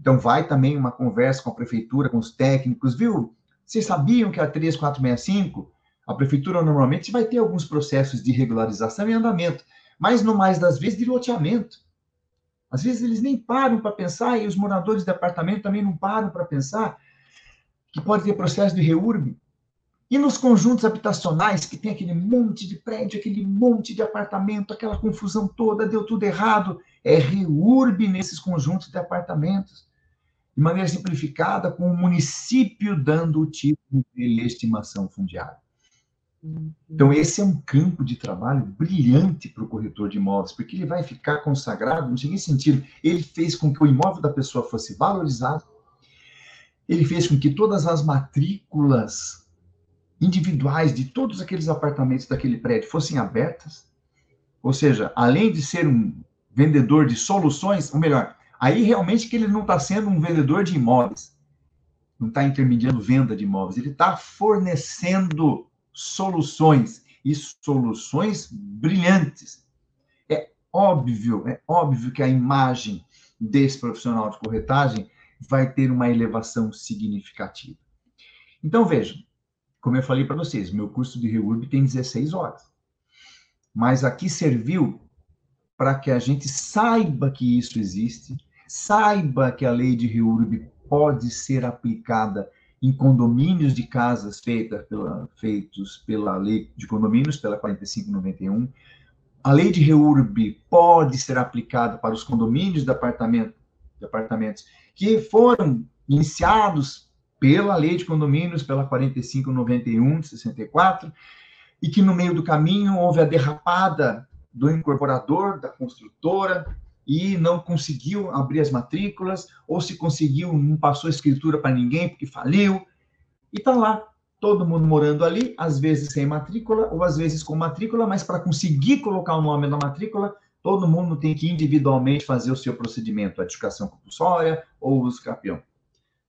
Speaker 2: Então, vai também uma conversa com a prefeitura, com os técnicos, viu? Vocês sabiam que a 3465, a prefeitura normalmente vai ter alguns processos de regularização em andamento, mas no mais das vezes de loteamento. Às vezes eles nem param para pensar, e os moradores de apartamento também não param para pensar que pode ter processo de reurb e nos conjuntos habitacionais, que tem aquele monte de prédio, aquele monte de apartamento, aquela confusão toda, deu tudo errado, é reurb nesses conjuntos de apartamentos, de maneira simplificada, com o município dando o título de estimação fundiária. Então, esse é um campo de trabalho brilhante para o corretor de imóveis, porque ele vai ficar consagrado no seguinte sentido: ele fez com que o imóvel da pessoa fosse valorizado, ele fez com que todas as matrículas individuais de todos aqueles apartamentos daquele prédio fossem abertas, ou seja, além de ser um vendedor de soluções, ou melhor, aí realmente que ele não está sendo um vendedor de imóveis, não está intermediando venda de imóveis, ele está fornecendo soluções e soluções brilhantes. É óbvio, é óbvio que a imagem desse profissional de corretagem vai ter uma elevação significativa. Então, vejam, como eu falei para vocês, meu curso de REURB tem 16 horas. Mas aqui serviu para que a gente saiba que isso existe, saiba que a lei de REURB pode ser aplicada em condomínios de casas feita pela, feitos pela lei de condomínios, pela 4591. A lei de REURB pode ser aplicada para os condomínios de, apartamento, de apartamentos que foram iniciados pela lei de condomínios, pela 4591 de 64, e que no meio do caminho houve a derrapada do incorporador, da construtora, e não conseguiu abrir as matrículas, ou se conseguiu, não passou a escritura para ninguém porque faliu, e está lá, todo mundo morando ali, às vezes sem matrícula, ou às vezes com matrícula, mas para conseguir colocar o nome na matrícula, todo mundo tem que individualmente fazer o seu procedimento, a edificação compulsória ou uso capião.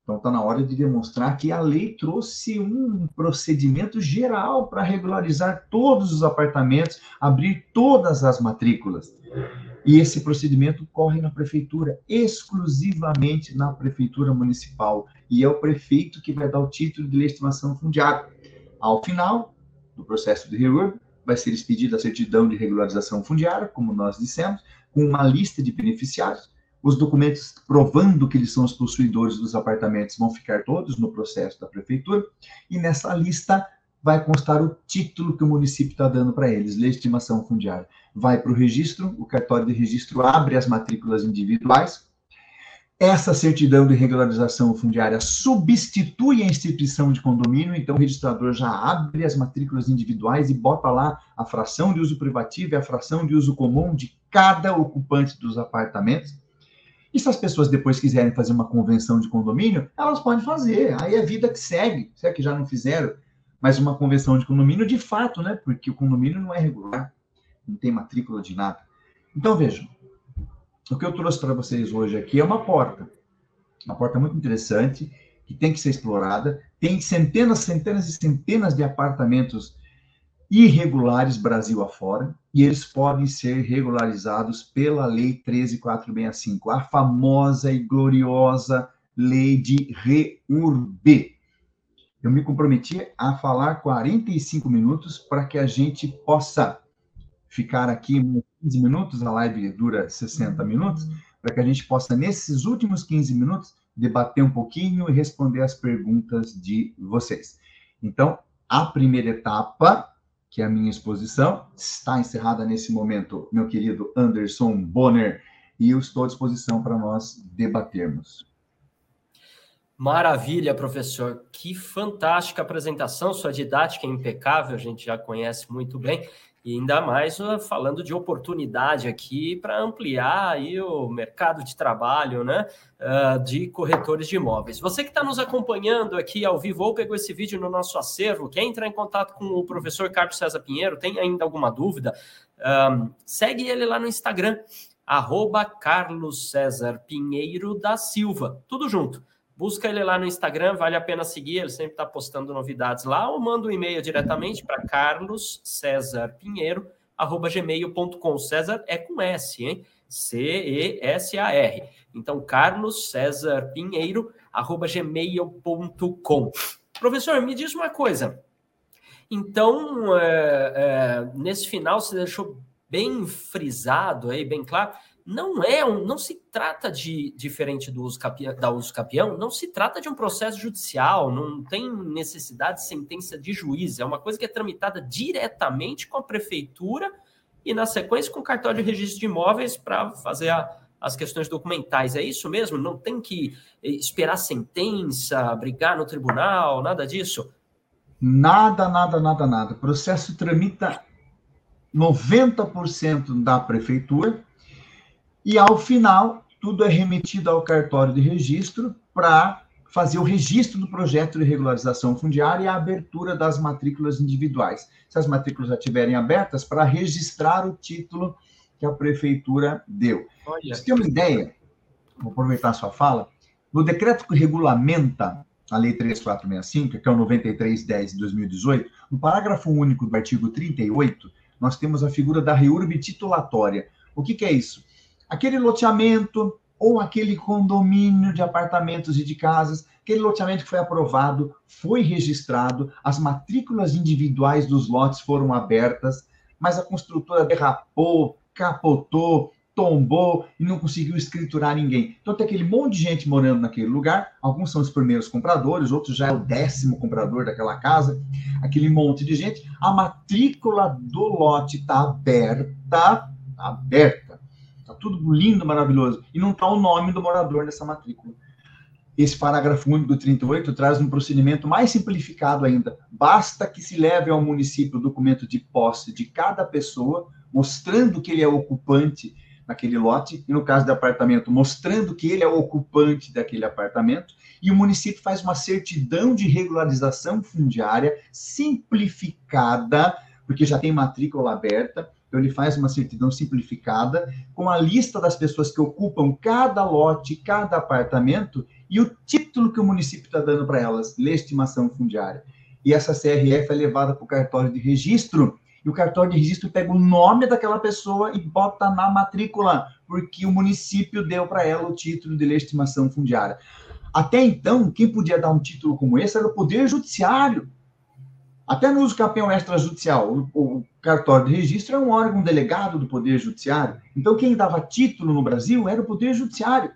Speaker 2: Então, está na hora de demonstrar que a lei trouxe um procedimento geral para regularizar todos os apartamentos, abrir todas as matrículas. E esse procedimento corre na prefeitura, exclusivamente na prefeitura municipal. E é o prefeito que vai dar o título de legitimação fundiária. Ao final do processo de reúbe, vai ser expedida a certidão de regularização fundiária, como nós dissemos, com uma lista de beneficiários os documentos provando que eles são os possuidores dos apartamentos vão ficar todos no processo da prefeitura, e nessa lista vai constar o título que o município está dando para eles, legitimação fundiária. Vai para o registro, o cartório de registro abre as matrículas individuais. Essa certidão de regularização fundiária substitui a instituição de condomínio, então o registrador já abre as matrículas individuais e bota lá a fração de uso privativo e a fração de uso comum de cada ocupante dos apartamentos. E se as pessoas depois quiserem fazer uma convenção de condomínio, elas podem fazer. Aí é vida que segue. Se é que já não fizeram, mas uma convenção de condomínio de fato, né? Porque o condomínio não é regular, não tem matrícula de nada. Então vejam, o que eu trouxe para vocês hoje aqui é uma porta. Uma porta muito interessante, que tem que ser explorada. Tem centenas, centenas e centenas de apartamentos irregulares Brasil afora, e eles podem ser regularizados pela Lei 13465, a famosa e gloriosa Lei de REURB. Eu me comprometi a falar 45 minutos para que a gente possa ficar aqui 15 minutos, a live dura 60 minutos, para que a gente possa, nesses últimos 15 minutos, debater um pouquinho e responder as perguntas de vocês. Então, a primeira etapa que é a minha exposição. Está encerrada nesse momento, meu querido Anderson Bonner, e eu estou à disposição para nós debatermos.
Speaker 3: Maravilha, professor. Que fantástica apresentação. Sua didática é impecável, a gente já conhece muito bem. E ainda mais uh, falando de oportunidade aqui para ampliar aí o mercado de trabalho né, uh, de corretores de imóveis. Você que está nos acompanhando aqui ao vivo ou pegou esse vídeo no nosso acervo, quer entrar em contato com o professor Carlos César Pinheiro, tem ainda alguma dúvida? Um, segue ele lá no Instagram, arroba Carlos César Pinheiro da Silva. Tudo junto. Busca ele lá no Instagram, vale a pena seguir, ele sempre está postando novidades lá, ou manda um e-mail diretamente para carlos César Pinheiro, arroba gmail.com. César é com S, hein? C-E-S-A-R. Então, Carlos César Pinheiro, arroba gmail.com. Professor, me diz uma coisa. Então, é, é, nesse final, você deixou bem frisado aí, bem claro, não é um, não se trata de diferente do uso capião, da uso capião, não se trata de um processo judicial, não tem necessidade de sentença de juiz, é uma coisa que é tramitada diretamente com a prefeitura e na sequência com o cartório de registro de imóveis para fazer a, as questões documentais. É isso mesmo? Não tem que esperar sentença, brigar no tribunal, nada disso?
Speaker 2: Nada, nada, nada, nada. O processo tramita 90% da prefeitura e ao final, tudo é remetido ao cartório de registro para fazer o registro do projeto de regularização fundiária e a abertura das matrículas individuais. Se as matrículas já estiverem abertas, para registrar o título que a prefeitura deu. Olha. Você tem uma ideia? Vou aproveitar a sua fala. No decreto que regulamenta a Lei 3465, que é o 9310 de 2018, no parágrafo único do artigo 38, nós temos a figura da reurb titulatória. O que, que é isso? Aquele loteamento ou aquele condomínio de apartamentos e de casas, aquele loteamento que foi aprovado, foi registrado, as matrículas individuais dos lotes foram abertas, mas a construtora derrapou, capotou, tombou e não conseguiu escriturar ninguém. Então tem aquele monte de gente morando naquele lugar, alguns são os primeiros compradores, outros já é o décimo comprador daquela casa, aquele monte de gente, a matrícula do lote está aberta, aberta, está tudo lindo, maravilhoso, e não está o nome do morador nessa matrícula. Esse parágrafo único do 38 traz um procedimento mais simplificado ainda. Basta que se leve ao município o documento de posse de cada pessoa, mostrando que ele é ocupante naquele lote, e no caso do apartamento, mostrando que ele é ocupante daquele apartamento, e o município faz uma certidão de regularização fundiária simplificada, porque já tem matrícula aberta, então ele faz uma certidão simplificada com a lista das pessoas que ocupam cada lote, cada apartamento e o título que o município está dando para elas, legitimação fundiária. E essa CRF é levada para o cartório de registro e o cartório de registro pega o nome daquela pessoa e bota na matrícula, porque o município deu para ela o título de legitimação fundiária. Até então, quem podia dar um título como esse era o Poder Judiciário. Até no uso campeão extrajudicial, o, o cartório de registro é um órgão delegado do Poder Judiciário. Então, quem dava título no Brasil era o Poder Judiciário.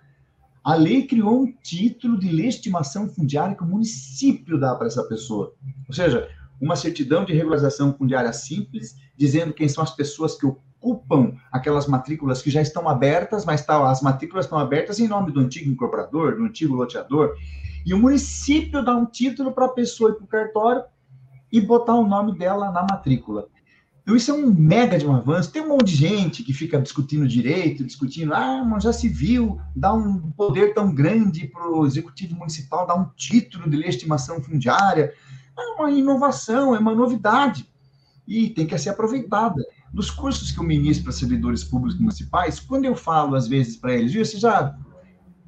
Speaker 2: A lei criou um título de legitimação fundiária que o município dá para essa pessoa. Ou seja, uma certidão de regularização fundiária simples, dizendo quem são as pessoas que ocupam aquelas matrículas que já estão abertas, mas tá, as matrículas estão abertas em nome do antigo incorporador, do antigo loteador, e o município dá um título para a pessoa ir para o cartório e botar o nome dela na matrícula. Então, isso é um mega de um avanço. Tem um monte de gente que fica discutindo direito, discutindo, ah, mas já se viu, dá um poder tão grande para o executivo municipal, dar um título de legitimação fundiária é uma inovação, é uma novidade e tem que ser aproveitada. Dos cursos que eu ministro para servidores públicos municipais, quando eu falo às vezes para eles, viu, vocês já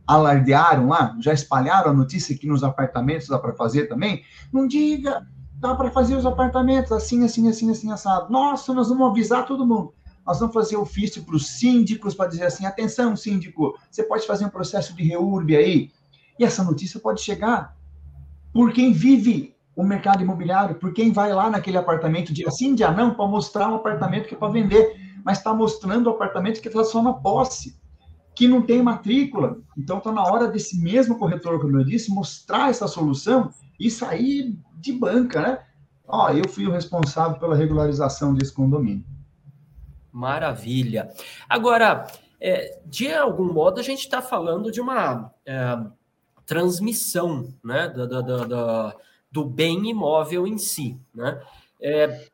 Speaker 2: alardearam lá, já espalharam a notícia que nos apartamentos dá para fazer também? Não diga, dá para fazer os apartamentos assim, assim, assim, assim, assado. Nossa, nós vamos avisar todo mundo. Nós vamos fazer ofício para os síndicos para dizer assim: atenção, síndico, você pode fazer um processo de reurb aí. E essa notícia pode chegar por quem vive o mercado imobiliário, por quem vai lá naquele apartamento dia sim, dia não, para mostrar um apartamento que é para vender, mas está mostrando o apartamento que está só na posse, que não tem matrícula. Então está na hora desse mesmo corretor, como eu disse, mostrar essa solução e sair de banca, né? Ó, eu fui o responsável pela regularização desse condomínio.
Speaker 3: Maravilha. Agora, é, de algum modo, a gente está falando de uma é, transmissão, né? Da, da, da do bem imóvel em si. Né? É,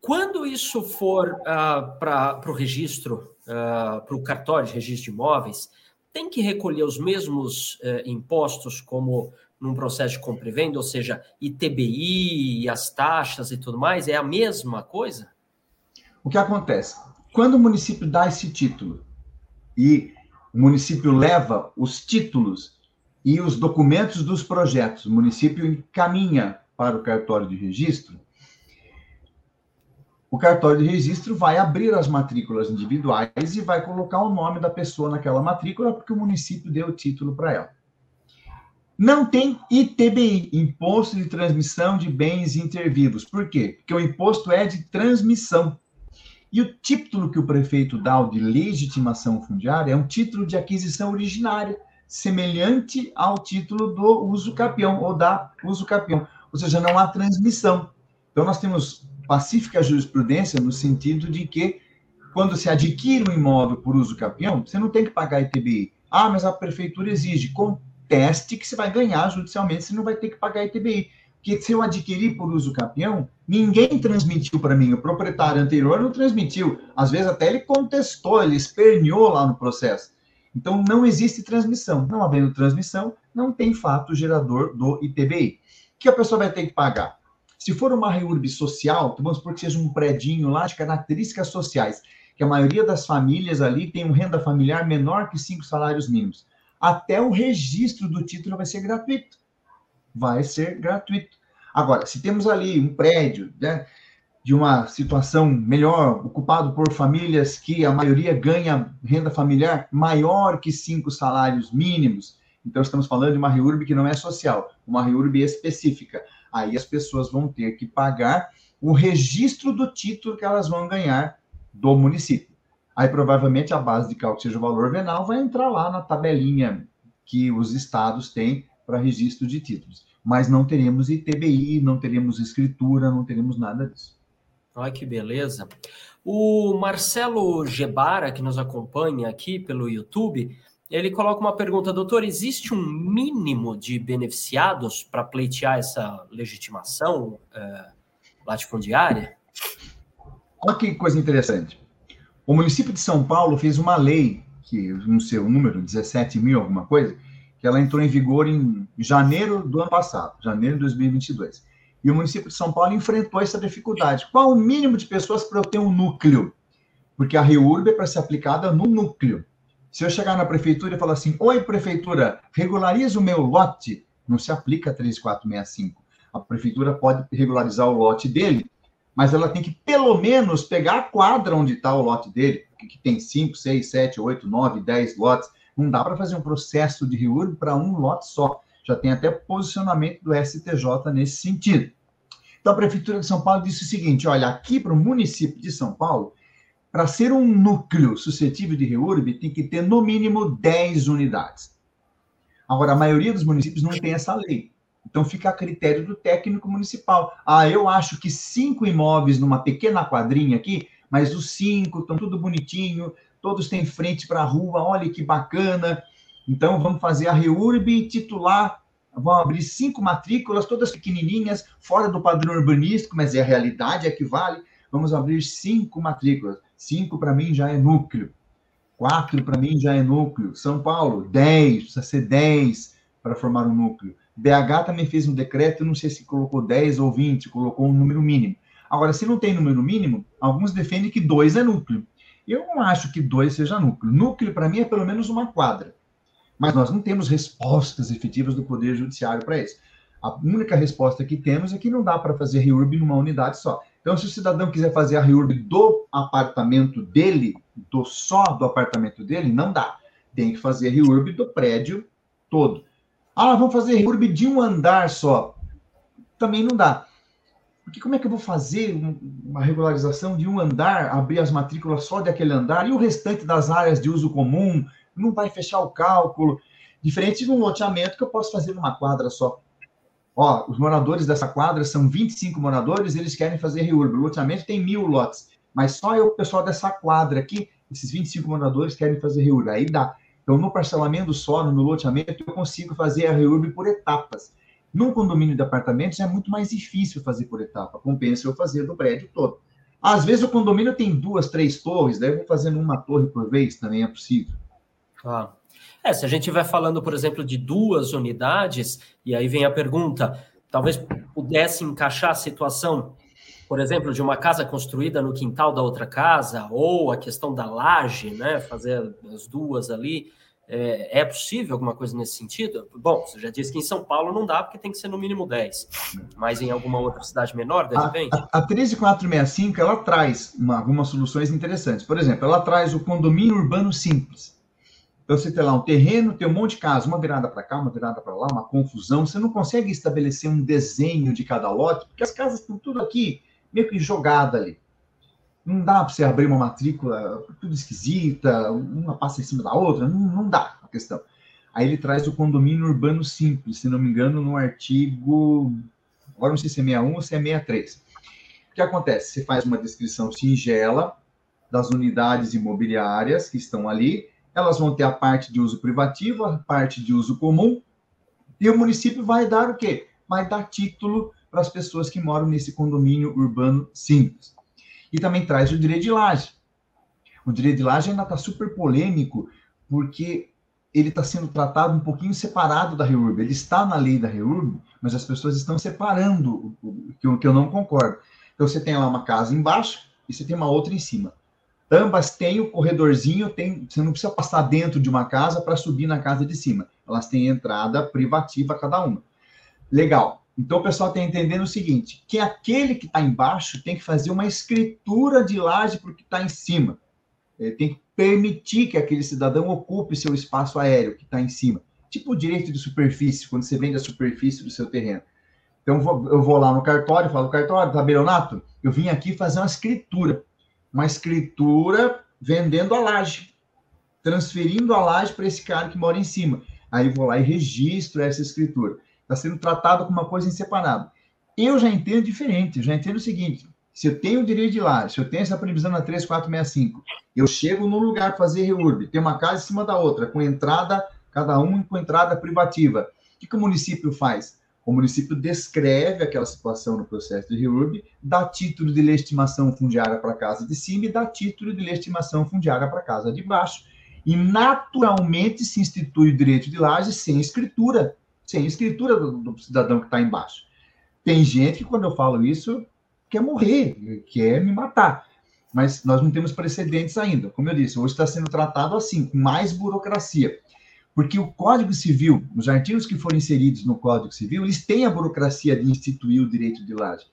Speaker 3: quando isso for uh, para o registro, uh, para o cartório de registro de imóveis, tem que recolher os mesmos uh, impostos como num processo de compra e venda, ou seja, ITBI, as taxas e tudo mais, é a mesma coisa?
Speaker 2: O que acontece? Quando o município dá esse título e o município leva os títulos e os documentos dos projetos, o município encaminha para o cartório de registro, o cartório de registro vai abrir as matrículas individuais e vai colocar o nome da pessoa naquela matrícula, porque o município deu o título para ela. Não tem ITBI, Imposto de Transmissão de Bens Intervivos. Por quê? Porque o imposto é de transmissão. E o título que o prefeito dá, de legitimação fundiária, é um título de aquisição originária semelhante ao título do uso capião ou da uso capião, ou seja, não há transmissão. Então nós temos pacífica jurisprudência no sentido de que quando se adquire um imóvel por uso capião, você não tem que pagar ITBI. Ah, mas a prefeitura exige conteste que você vai ganhar judicialmente, você não vai ter que pagar ITBI. Porque se eu adquirir por uso capião, ninguém transmitiu para mim, o proprietário anterior não transmitiu. Às vezes até ele contestou, ele esperneou lá no processo. Então, não existe transmissão. Não havendo transmissão, não tem fato gerador do ITBI. O que a pessoa vai ter que pagar? Se for uma reurb social, vamos supor que seja um predinho lá de características sociais, que a maioria das famílias ali tem uma renda familiar menor que cinco salários mínimos. Até o registro do título vai ser gratuito. Vai ser gratuito. Agora, se temos ali um prédio, né, de uma situação melhor, ocupado por famílias que a maioria ganha renda familiar maior que cinco salários mínimos. Então, estamos falando de uma REURB que não é social, uma REURB específica. Aí as pessoas vão ter que pagar o registro do título que elas vão ganhar do município. Aí, provavelmente, a base de cálculo, seja o valor venal, vai entrar lá na tabelinha que os estados têm para registro de títulos. Mas não teremos ITBI, não teremos escritura, não teremos nada disso.
Speaker 3: Olha que beleza. O Marcelo Gebara, que nos acompanha aqui pelo YouTube, ele coloca uma pergunta, doutor: existe um mínimo de beneficiados para pleitear essa legitimação é, latifundiária?
Speaker 2: Olha que coisa interessante. O município de São Paulo fez uma lei, que não sei o número, 17 mil, alguma coisa, que ela entrou em vigor em janeiro do ano passado, janeiro de 2022. E o município de São Paulo enfrentou essa dificuldade. Qual o mínimo de pessoas para eu ter um núcleo? Porque a REURB é para ser aplicada no núcleo. Se eu chegar na prefeitura e falar assim, oi, prefeitura, regulariza o meu lote, não se aplica 3465. A prefeitura pode regularizar o lote dele, mas ela tem que, pelo menos, pegar a quadra onde está o lote dele, que tem 5, 6, 7, 8, 9, 10 lotes. Não dá para fazer um processo de REURB para um lote só já tem até posicionamento do STJ nesse sentido. Então, a Prefeitura de São Paulo disse o seguinte: olha, aqui para o município de São Paulo, para ser um núcleo suscetível de REURB, tem que ter no mínimo 10 unidades. Agora, a maioria dos municípios não tem essa lei. Então, fica a critério do técnico municipal. Ah, eu acho que cinco imóveis numa pequena quadrinha aqui, mas os cinco estão tudo bonitinho, todos têm frente para a rua, olha que bacana. Então, vamos fazer a REURB titular, vão abrir cinco matrículas, todas pequenininhas, fora do padrão urbanístico, mas é a realidade, é que vale. Vamos abrir cinco matrículas. Cinco, para mim, já é núcleo. Quatro, para mim, já é núcleo. São Paulo, dez, precisa ser dez para formar um núcleo. BH também fez um decreto, não sei se colocou 10 ou 20, colocou um número mínimo. Agora, se não tem número mínimo, alguns defendem que dois é núcleo. Eu não acho que dois seja núcleo. Núcleo, para mim, é pelo menos uma quadra. Mas nós não temos respostas efetivas do Poder Judiciário para isso. A única resposta que temos é que não dá para fazer REURB numa unidade só. Então, se o cidadão quiser fazer a REURB do apartamento dele, do só do apartamento dele, não dá. Tem que fazer a REURB do prédio todo. Ah, vamos fazer REURB de um andar só. Também não dá. Porque como é que eu vou fazer uma regularização de um andar, abrir as matrículas só daquele andar e o restante das áreas de uso comum, não vai fechar o cálculo. Diferente de um loteamento que eu posso fazer numa quadra só. Ó, os moradores dessa quadra são 25 moradores, eles querem fazer reurb. O loteamento tem mil lotes, mas só eu, o pessoal dessa quadra aqui, esses 25 moradores querem fazer reurb. Aí dá. Então, no parcelamento solo, no loteamento, eu consigo fazer a reurb por etapas. Num condomínio de apartamentos é muito mais difícil fazer por etapa. Compensa eu fazer do prédio todo. Às vezes o condomínio tem duas, três torres, daí eu vou fazendo uma torre por vez, também é possível.
Speaker 3: Ah. É, se a gente vai falando, por exemplo, de duas unidades, e aí vem a pergunta, talvez pudesse encaixar a situação, por exemplo, de uma casa construída no quintal da outra casa, ou a questão da laje, né? Fazer as duas ali. É, é, possível alguma coisa nesse sentido? Bom, você já disse que em São Paulo não dá, porque tem que ser no mínimo 10. Mas em alguma outra cidade menor, de repente?
Speaker 2: A, a, a 13465, ela traz uma, algumas soluções interessantes. Por exemplo, ela traz o condomínio urbano simples. Então, você tem lá um terreno, tem um monte de casa, uma virada para cá, uma virada para lá, uma confusão. Você não consegue estabelecer um desenho de cada lote, porque as casas estão tudo aqui, meio que jogada ali. Não dá para você abrir uma matrícula tudo esquisita, uma passa em cima da outra, não, não dá a questão. Aí ele traz o condomínio urbano simples, se não me engano, no artigo. Agora não sei se é 61 ou se é 63. O que acontece? Você faz uma descrição singela das unidades imobiliárias que estão ali, elas vão ter a parte de uso privativo, a parte de uso comum, e o município vai dar o quê? Vai dar título para as pessoas que moram nesse condomínio urbano simples. E também traz o direito de laje. O direito de laje ainda está super polêmico, porque ele está sendo tratado um pouquinho separado da REURB. Ele está na lei da REURB, mas as pessoas estão separando, o que eu não concordo. Então, você tem lá uma casa embaixo e você tem uma outra em cima. Ambas têm o corredorzinho, tem, você não precisa passar dentro de uma casa para subir na casa de cima. Elas têm entrada privativa cada uma. Legal. Então o pessoal tem entendendo o seguinte: que aquele que está embaixo tem que fazer uma escritura de laje para o que está em cima. Ele tem que permitir que aquele cidadão ocupe seu espaço aéreo que está em cima. Tipo o direito de superfície, quando você vende a superfície do seu terreno. Então eu vou lá no cartório, falo, cartório, tabelionato, eu vim aqui fazer uma escritura. Uma escritura vendendo a laje, transferindo a laje para esse cara que mora em cima. Aí vou lá e registro essa escritura. Está sendo tratado como uma coisa separado. Eu já entendo diferente, já entendo o seguinte: se eu tenho o direito de laje, se eu tenho essa previsão na 3465, eu chego num lugar para fazer reurb, tem uma casa em cima da outra, com entrada, cada uma com entrada privativa. O que, que o município faz? O município descreve aquela situação no processo de reurb, dá título de legitimação fundiária para a casa de cima e dá título de legitimação fundiária para a casa de baixo. E naturalmente se institui o direito de laje sem escritura, sem escritura do, do cidadão que está embaixo. Tem gente que, quando eu falo isso, quer morrer, quer me matar. Mas nós não temos precedentes ainda. Como eu disse, hoje está sendo tratado assim, com mais burocracia. Porque o Código Civil, os artigos que foram inseridos no Código Civil, eles têm a burocracia de instituir o direito de laje.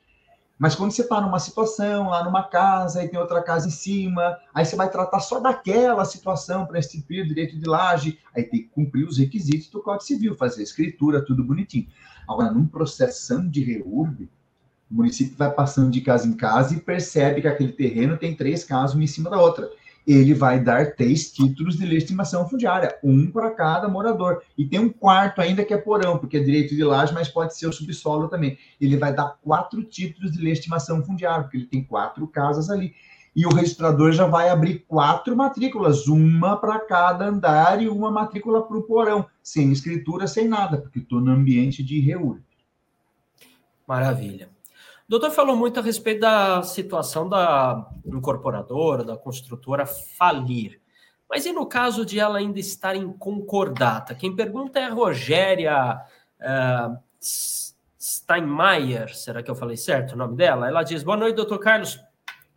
Speaker 2: Mas quando você está numa situação, lá numa casa, e tem outra casa em cima, aí você vai tratar só daquela situação para instituir o direito de laje, aí tem que cumprir os requisitos do Código Civil, fazer escritura, tudo bonitinho. Agora, num processo de reurb, o município vai passando de casa em casa e percebe que aquele terreno tem três casas uma em cima da outra ele vai dar três títulos de legitimação fundiária, um para cada morador. E tem um quarto ainda que é porão, porque é direito de laje, mas pode ser o subsolo também. Ele vai dar quatro títulos de legitimação fundiária, porque ele tem quatro casas ali. E o registrador já vai abrir quatro matrículas, uma para cada andar e uma matrícula para o porão, sem escritura, sem nada, porque estou no ambiente de reúne.
Speaker 3: Maravilha. O doutor falou muito a respeito da situação da incorporadora, da construtora falir. Mas e no caso de ela ainda estar em concordata? Quem pergunta é a Rogéria uh, Steinmeier, será que eu falei certo o nome dela? Ela diz: Boa noite, doutor Carlos.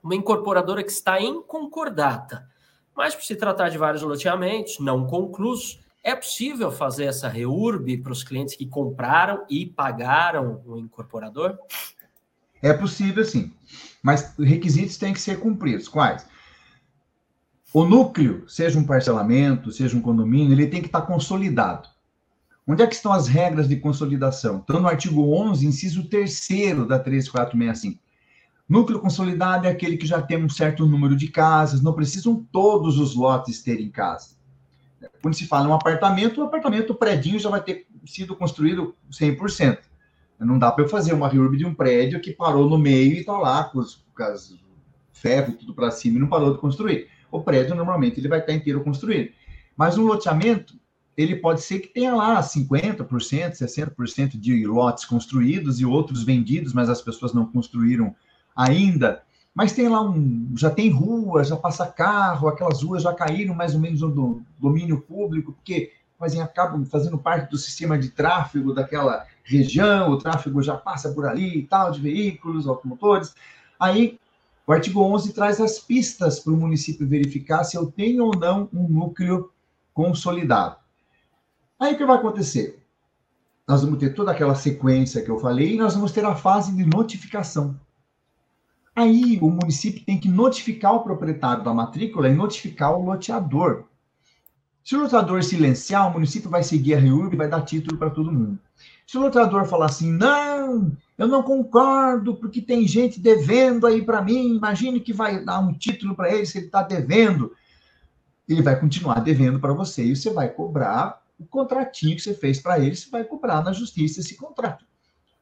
Speaker 3: Uma incorporadora que está em concordata, mas por se tratar de vários loteamentos não conclusos, é possível fazer essa reurb para os clientes que compraram e pagaram o incorporador?
Speaker 2: É possível, sim. Mas requisitos têm que ser cumpridos. Quais? O núcleo, seja um parcelamento, seja um condomínio, ele tem que estar consolidado. Onde é que estão as regras de consolidação? Estão no artigo 11, inciso 3 da 13465. Núcleo consolidado é aquele que já tem um certo número de casas, não precisam todos os lotes terem casa. Quando se fala em um apartamento, o apartamento, o predinho já vai ter sido construído 100%. Não dá para eu fazer uma reurb de um prédio que parou no meio e está lá com os, com as ferro tudo para cima e não parou de construir. O prédio, normalmente, ele vai estar inteiro construído. Mas um loteamento, ele pode ser que tenha lá 50%, 60% de lotes construídos e outros vendidos, mas as pessoas não construíram ainda. Mas tem lá um. Já tem rua, já passa carro, aquelas ruas já caíram mais ou menos no domínio público, porque fazem, acabam fazendo parte do sistema de tráfego daquela região, o tráfego já passa por ali e tal, de veículos, automotores. Aí, o artigo 11 traz as pistas para o município verificar se eu tenho ou não um núcleo consolidado. Aí, o que vai acontecer? Nós vamos ter toda aquela sequência que eu falei e nós vamos ter a fase de notificação. Aí, o município tem que notificar o proprietário da matrícula e notificar o loteador. Se o loteador silenciar, o município vai seguir a REURB e vai dar título para todo mundo. Se o lutador falar assim, não, eu não concordo, porque tem gente devendo aí para mim, imagine que vai dar um título para ele se ele está devendo. Ele vai continuar devendo para você e você vai cobrar o contratinho que você fez para ele, você vai cobrar na justiça esse contrato.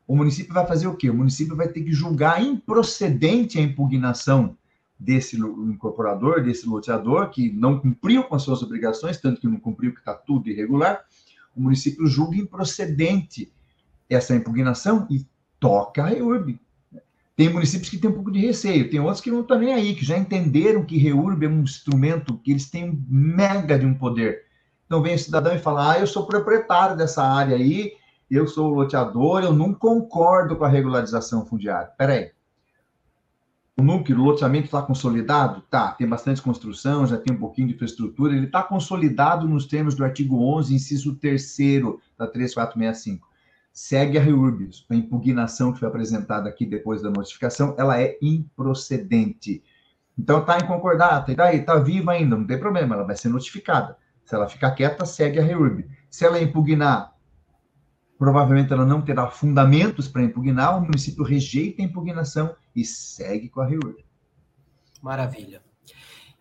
Speaker 2: O município vai fazer o quê? O município vai ter que julgar improcedente a impugnação desse incorporador, desse loteador, que não cumpriu com as suas obrigações, tanto que não cumpriu, que está tudo irregular, o município julga improcedente essa impugnação e toca a REURB. Tem municípios que têm um pouco de receio, tem outros que não estão nem aí, que já entenderam que REURB é um instrumento que eles têm um mega de um poder. Então vem o cidadão e fala: ah, eu sou proprietário dessa área aí, eu sou loteador, eu não concordo com a regularização fundiária. Peraí, o núcleo, o loteamento está consolidado? Tá, tem bastante construção, já tem um pouquinho de infraestrutura, ele está consolidado nos termos do artigo 11, inciso 3 da 3465. segue a REURB. A impugnação que foi apresentada aqui depois da notificação, ela é improcedente. Então está em concordata, e daí está viva ainda, não tem problema, ela vai ser notificada. Se ela ficar quieta, segue a REURB. Se ela impugnar, provavelmente ela não terá fundamentos para impugnar, o município rejeita a impugnação e segue com a REURB.
Speaker 3: Maravilha.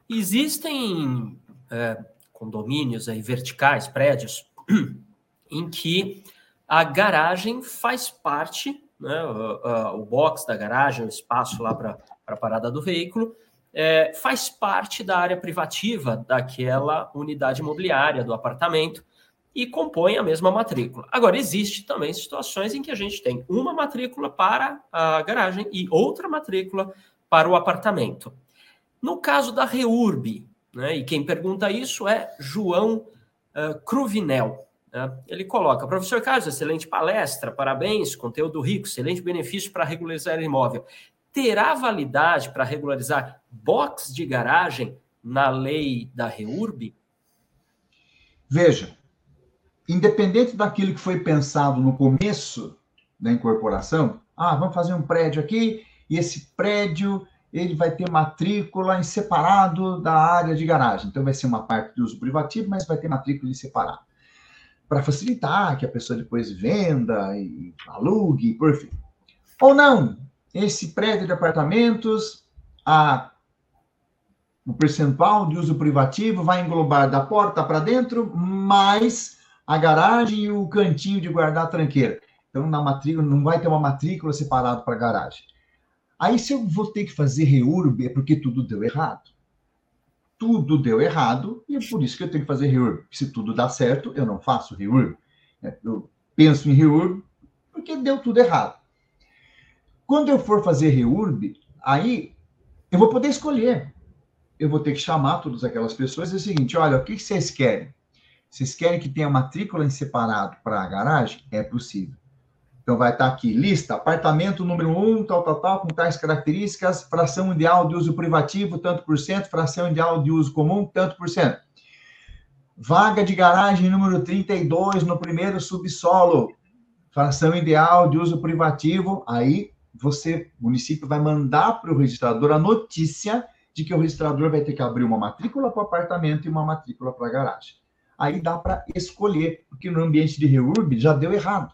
Speaker 3: Existem é, condomínios aí verticais, prédios, em que a garagem faz parte, né, o, o box da garagem, o espaço lá para a parada do veículo, é, faz parte da área privativa daquela unidade imobiliária, do apartamento, e compõe a mesma matrícula. Agora, existe também situações em que a gente tem uma matrícula para a garagem e outra matrícula para o apartamento. No caso da REURB, né, e quem pergunta isso é João uh, Cruvinel. Né? Ele coloca: Professor Carlos, excelente palestra, parabéns, conteúdo rico, excelente benefício para regularizar imóvel. Terá validade para regularizar box de garagem na lei da REURB?
Speaker 2: Veja, independente daquilo que foi pensado no começo da incorporação, ah, vamos fazer um prédio aqui e esse prédio ele vai ter matrícula em separado da área de garagem. Então vai ser uma parte de uso privativo, mas vai ter matrícula em separado. Para facilitar que a pessoa depois venda e alugue, por fim. Ou não, esse prédio de apartamentos, a o percentual de uso privativo vai englobar da porta para dentro, mais a garagem e o cantinho de guardar a tranqueira. Então, na matrícula, não vai ter uma matrícula separada para garagem. Aí, se eu vou ter que fazer reurb, é porque tudo deu errado. Tudo deu errado, e é por isso que eu tenho que fazer reurb. Se tudo dá certo, eu não faço reurb. É, eu penso em reurb porque deu tudo errado. Quando eu for fazer reurb, aí eu vou poder escolher eu vou ter que chamar todas aquelas pessoas e é o seguinte: olha, o que vocês querem? Vocês querem que tenha matrícula em separado para a garagem? É possível. Então vai estar aqui, lista, apartamento número 1, tal, tal, tal, com tais características, fração ideal de uso privativo, tanto por cento, fração ideal de uso comum, tanto por cento. Vaga de garagem número 32 no primeiro subsolo, fração ideal de uso privativo, aí você, município vai mandar para o registrador a notícia de que o registrador vai ter que abrir uma matrícula para o apartamento e uma matrícula para a garagem. Aí dá para escolher, porque no ambiente de reurb já deu errado.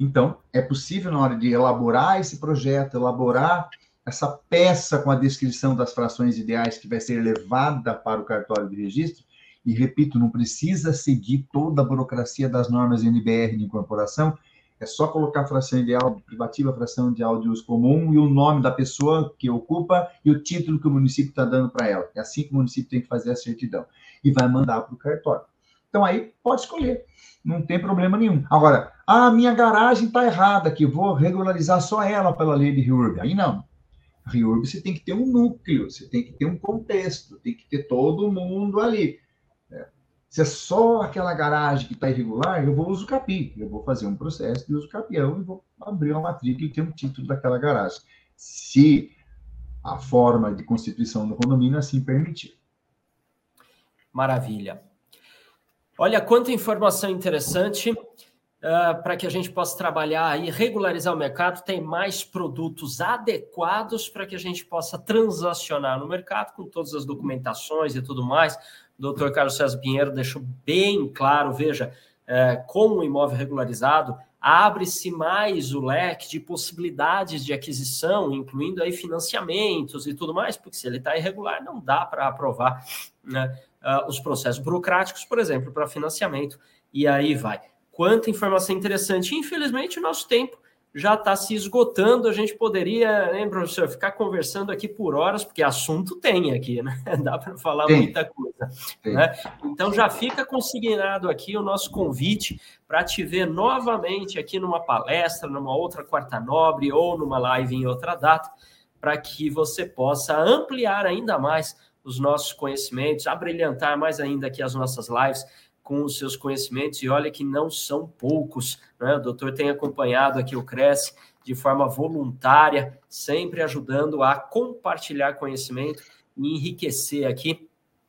Speaker 2: Então, é possível, na hora de elaborar esse projeto, elaborar essa peça com a descrição das frações ideais que vai ser levada para o cartório de registro, e repito, não precisa seguir toda a burocracia das normas NBR de incorporação, é só colocar a fração ideal privativa, fração ideal de uso comum e o nome da pessoa que ocupa e o título que o município está dando para ela. É assim que o município tem que fazer a certidão. E vai mandar para o cartório. Então aí pode escolher, não tem problema nenhum. Agora, a minha garagem está errada aqui, vou regularizar só ela pela lei de REURB. Aí não. REURB você tem que ter um núcleo, você tem que ter um contexto, tem que ter todo mundo ali. Se é só aquela garagem que está irregular, eu vou uso capi. Eu vou fazer um processo de uso capião e vou abrir uma matrícula e ter um título daquela garagem. Se a forma de constituição do condomínio assim permitir.
Speaker 3: Maravilha. Olha quanta informação interessante uh, para que a gente possa trabalhar e regularizar o mercado. Tem mais produtos adequados para que a gente possa transacionar no mercado com todas as documentações e tudo mais doutor Carlos César Pinheiro deixou bem claro, veja, é, com o imóvel regularizado, abre-se mais o leque de possibilidades de aquisição, incluindo aí financiamentos e tudo mais, porque se ele está irregular, não dá para aprovar né, uh, os processos burocráticos, por exemplo, para financiamento, e aí vai. Quanta informação interessante. Infelizmente, o nosso tempo já está se esgotando. A gente poderia, né, professor, ficar conversando aqui por horas, porque assunto tem aqui, né? Dá para falar tem. muita coisa. Né? Então já fica consignado aqui o nosso convite para te ver novamente aqui numa palestra, numa outra quarta nobre ou numa live em outra data, para que você possa ampliar ainda mais os nossos conhecimentos, abrilhantar mais ainda aqui as nossas lives com os seus conhecimentos, e olha que não são poucos. Né? O doutor tem acompanhado aqui o Cresce de forma voluntária, sempre ajudando a compartilhar conhecimento e enriquecer aqui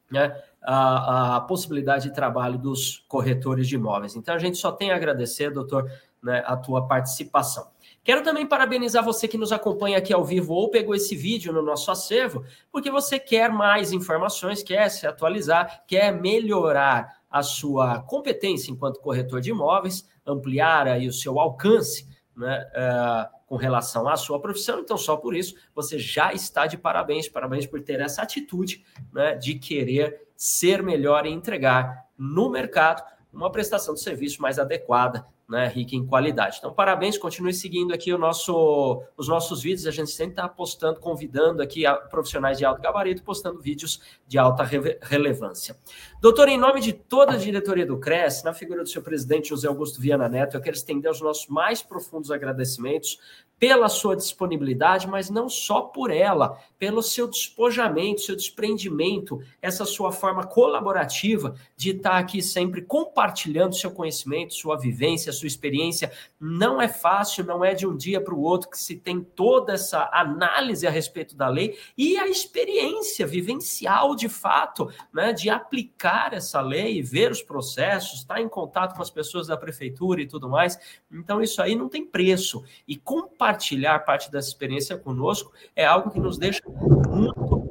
Speaker 3: né, a, a, possibilidade de trabalho dos corretores de imóveis. Então, a gente só tem a agradecer, doutor, né, a tua participação. Quero também parabenizar você que nos acompanha aqui ao vivo ou pegou esse vídeo no nosso acervo, porque você quer mais informações, quer se atualizar, quer melhorar a sua competência enquanto corretor de imóveis, ampliar aí o seu alcance né, uh, com relação à sua profissão. Então, só por isso, você já está de parabéns. Parabéns por ter essa atitude né, de querer ser melhor e entregar no mercado uma prestação de serviço mais adequada né, rica em qualidade. Então, parabéns, continue seguindo aqui o nosso, os nossos vídeos. A gente sempre está postando, convidando aqui profissionais de alto gabarito, postando vídeos de alta re relevância. Doutor, em nome de toda a diretoria do CRES, na figura do seu presidente José Augusto Viana Neto, eu quero estender os nossos mais profundos agradecimentos pela sua disponibilidade, mas não só por ela, pelo seu despojamento, seu desprendimento, essa sua forma colaborativa de estar aqui sempre compartilhando seu conhecimento, sua vivência, sua experiência. Não é fácil, não é de um dia para o outro que se tem toda essa análise a respeito da lei e a experiência vivencial de fato, né, de aplicar essa lei, ver os processos, estar em contato com as pessoas da prefeitura e tudo mais. Então, isso aí não tem preço. E compartilhar parte dessa experiência conosco é algo que nos deixa muito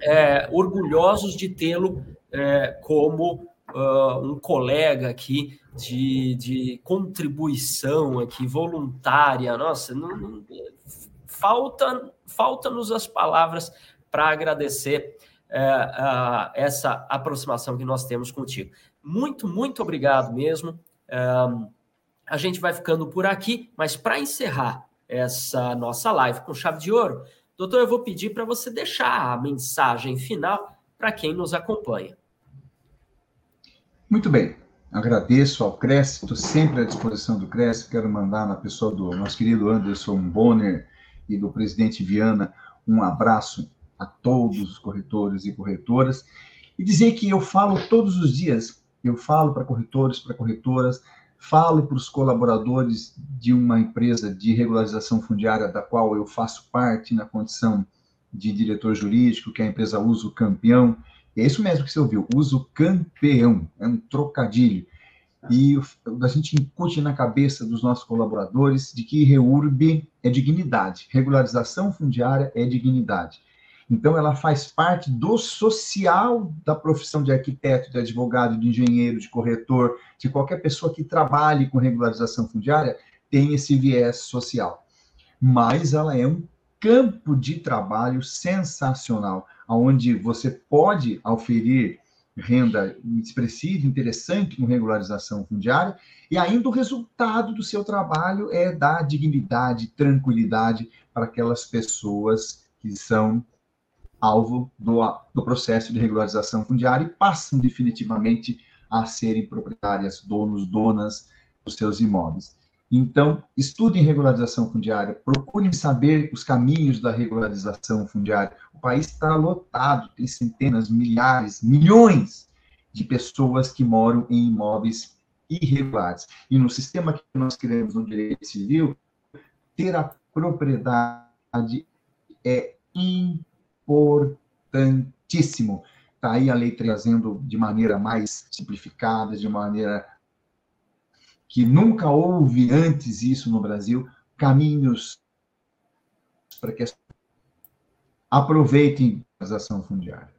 Speaker 3: é, orgulhosos de tê-lo é, como uh, um colega aqui de, de contribuição aqui voluntária. Nossa, não, não, falta falta-nos as palavras para agradecer é, uh, essa aproximação que nós temos contigo. Muito, muito obrigado mesmo. Uh, a gente vai ficando por aqui, mas para encerrar essa nossa live com chave de ouro. Doutor, eu vou pedir para você deixar a mensagem final para quem nos acompanha.
Speaker 2: Muito bem. Agradeço ao CRES, estou sempre à disposição do CRES. Quero mandar na pessoa do nosso querido Anderson Bonner e do presidente Viana um abraço a todos os corretores e corretoras e dizer que eu falo todos os dias, eu falo para corretores, para corretoras, falo para os colaboradores de uma empresa de regularização fundiária da qual eu faço parte na condição de diretor jurídico, que é a empresa Uso Campeão. É isso mesmo que você ouviu, Uso Campeão, é um trocadilho. E a gente incute na cabeça dos nossos colaboradores de que REURB é dignidade, regularização fundiária é dignidade. Então, ela faz parte do social da profissão de arquiteto, de advogado, de engenheiro, de corretor, de qualquer pessoa que trabalhe com regularização fundiária, tem esse viés social. Mas ela é um campo de trabalho sensacional, onde você pode oferir renda expressiva, interessante com regularização fundiária, e ainda o resultado do seu trabalho é dar dignidade, tranquilidade para aquelas pessoas que são alvo do, do processo de regularização fundiária e passam definitivamente a serem proprietárias, donos, donas dos seus imóveis. Então, estudem regularização fundiária, procurem saber os caminhos da regularização fundiária. O país está lotado, tem centenas, milhares, milhões de pessoas que moram em imóveis irregulares. E no sistema que nós criamos no direito civil, ter a propriedade é importantíssimo. Está aí a lei trazendo de maneira mais simplificada, de maneira que nunca houve antes isso no Brasil, caminhos para que aproveitem a ação fundiária.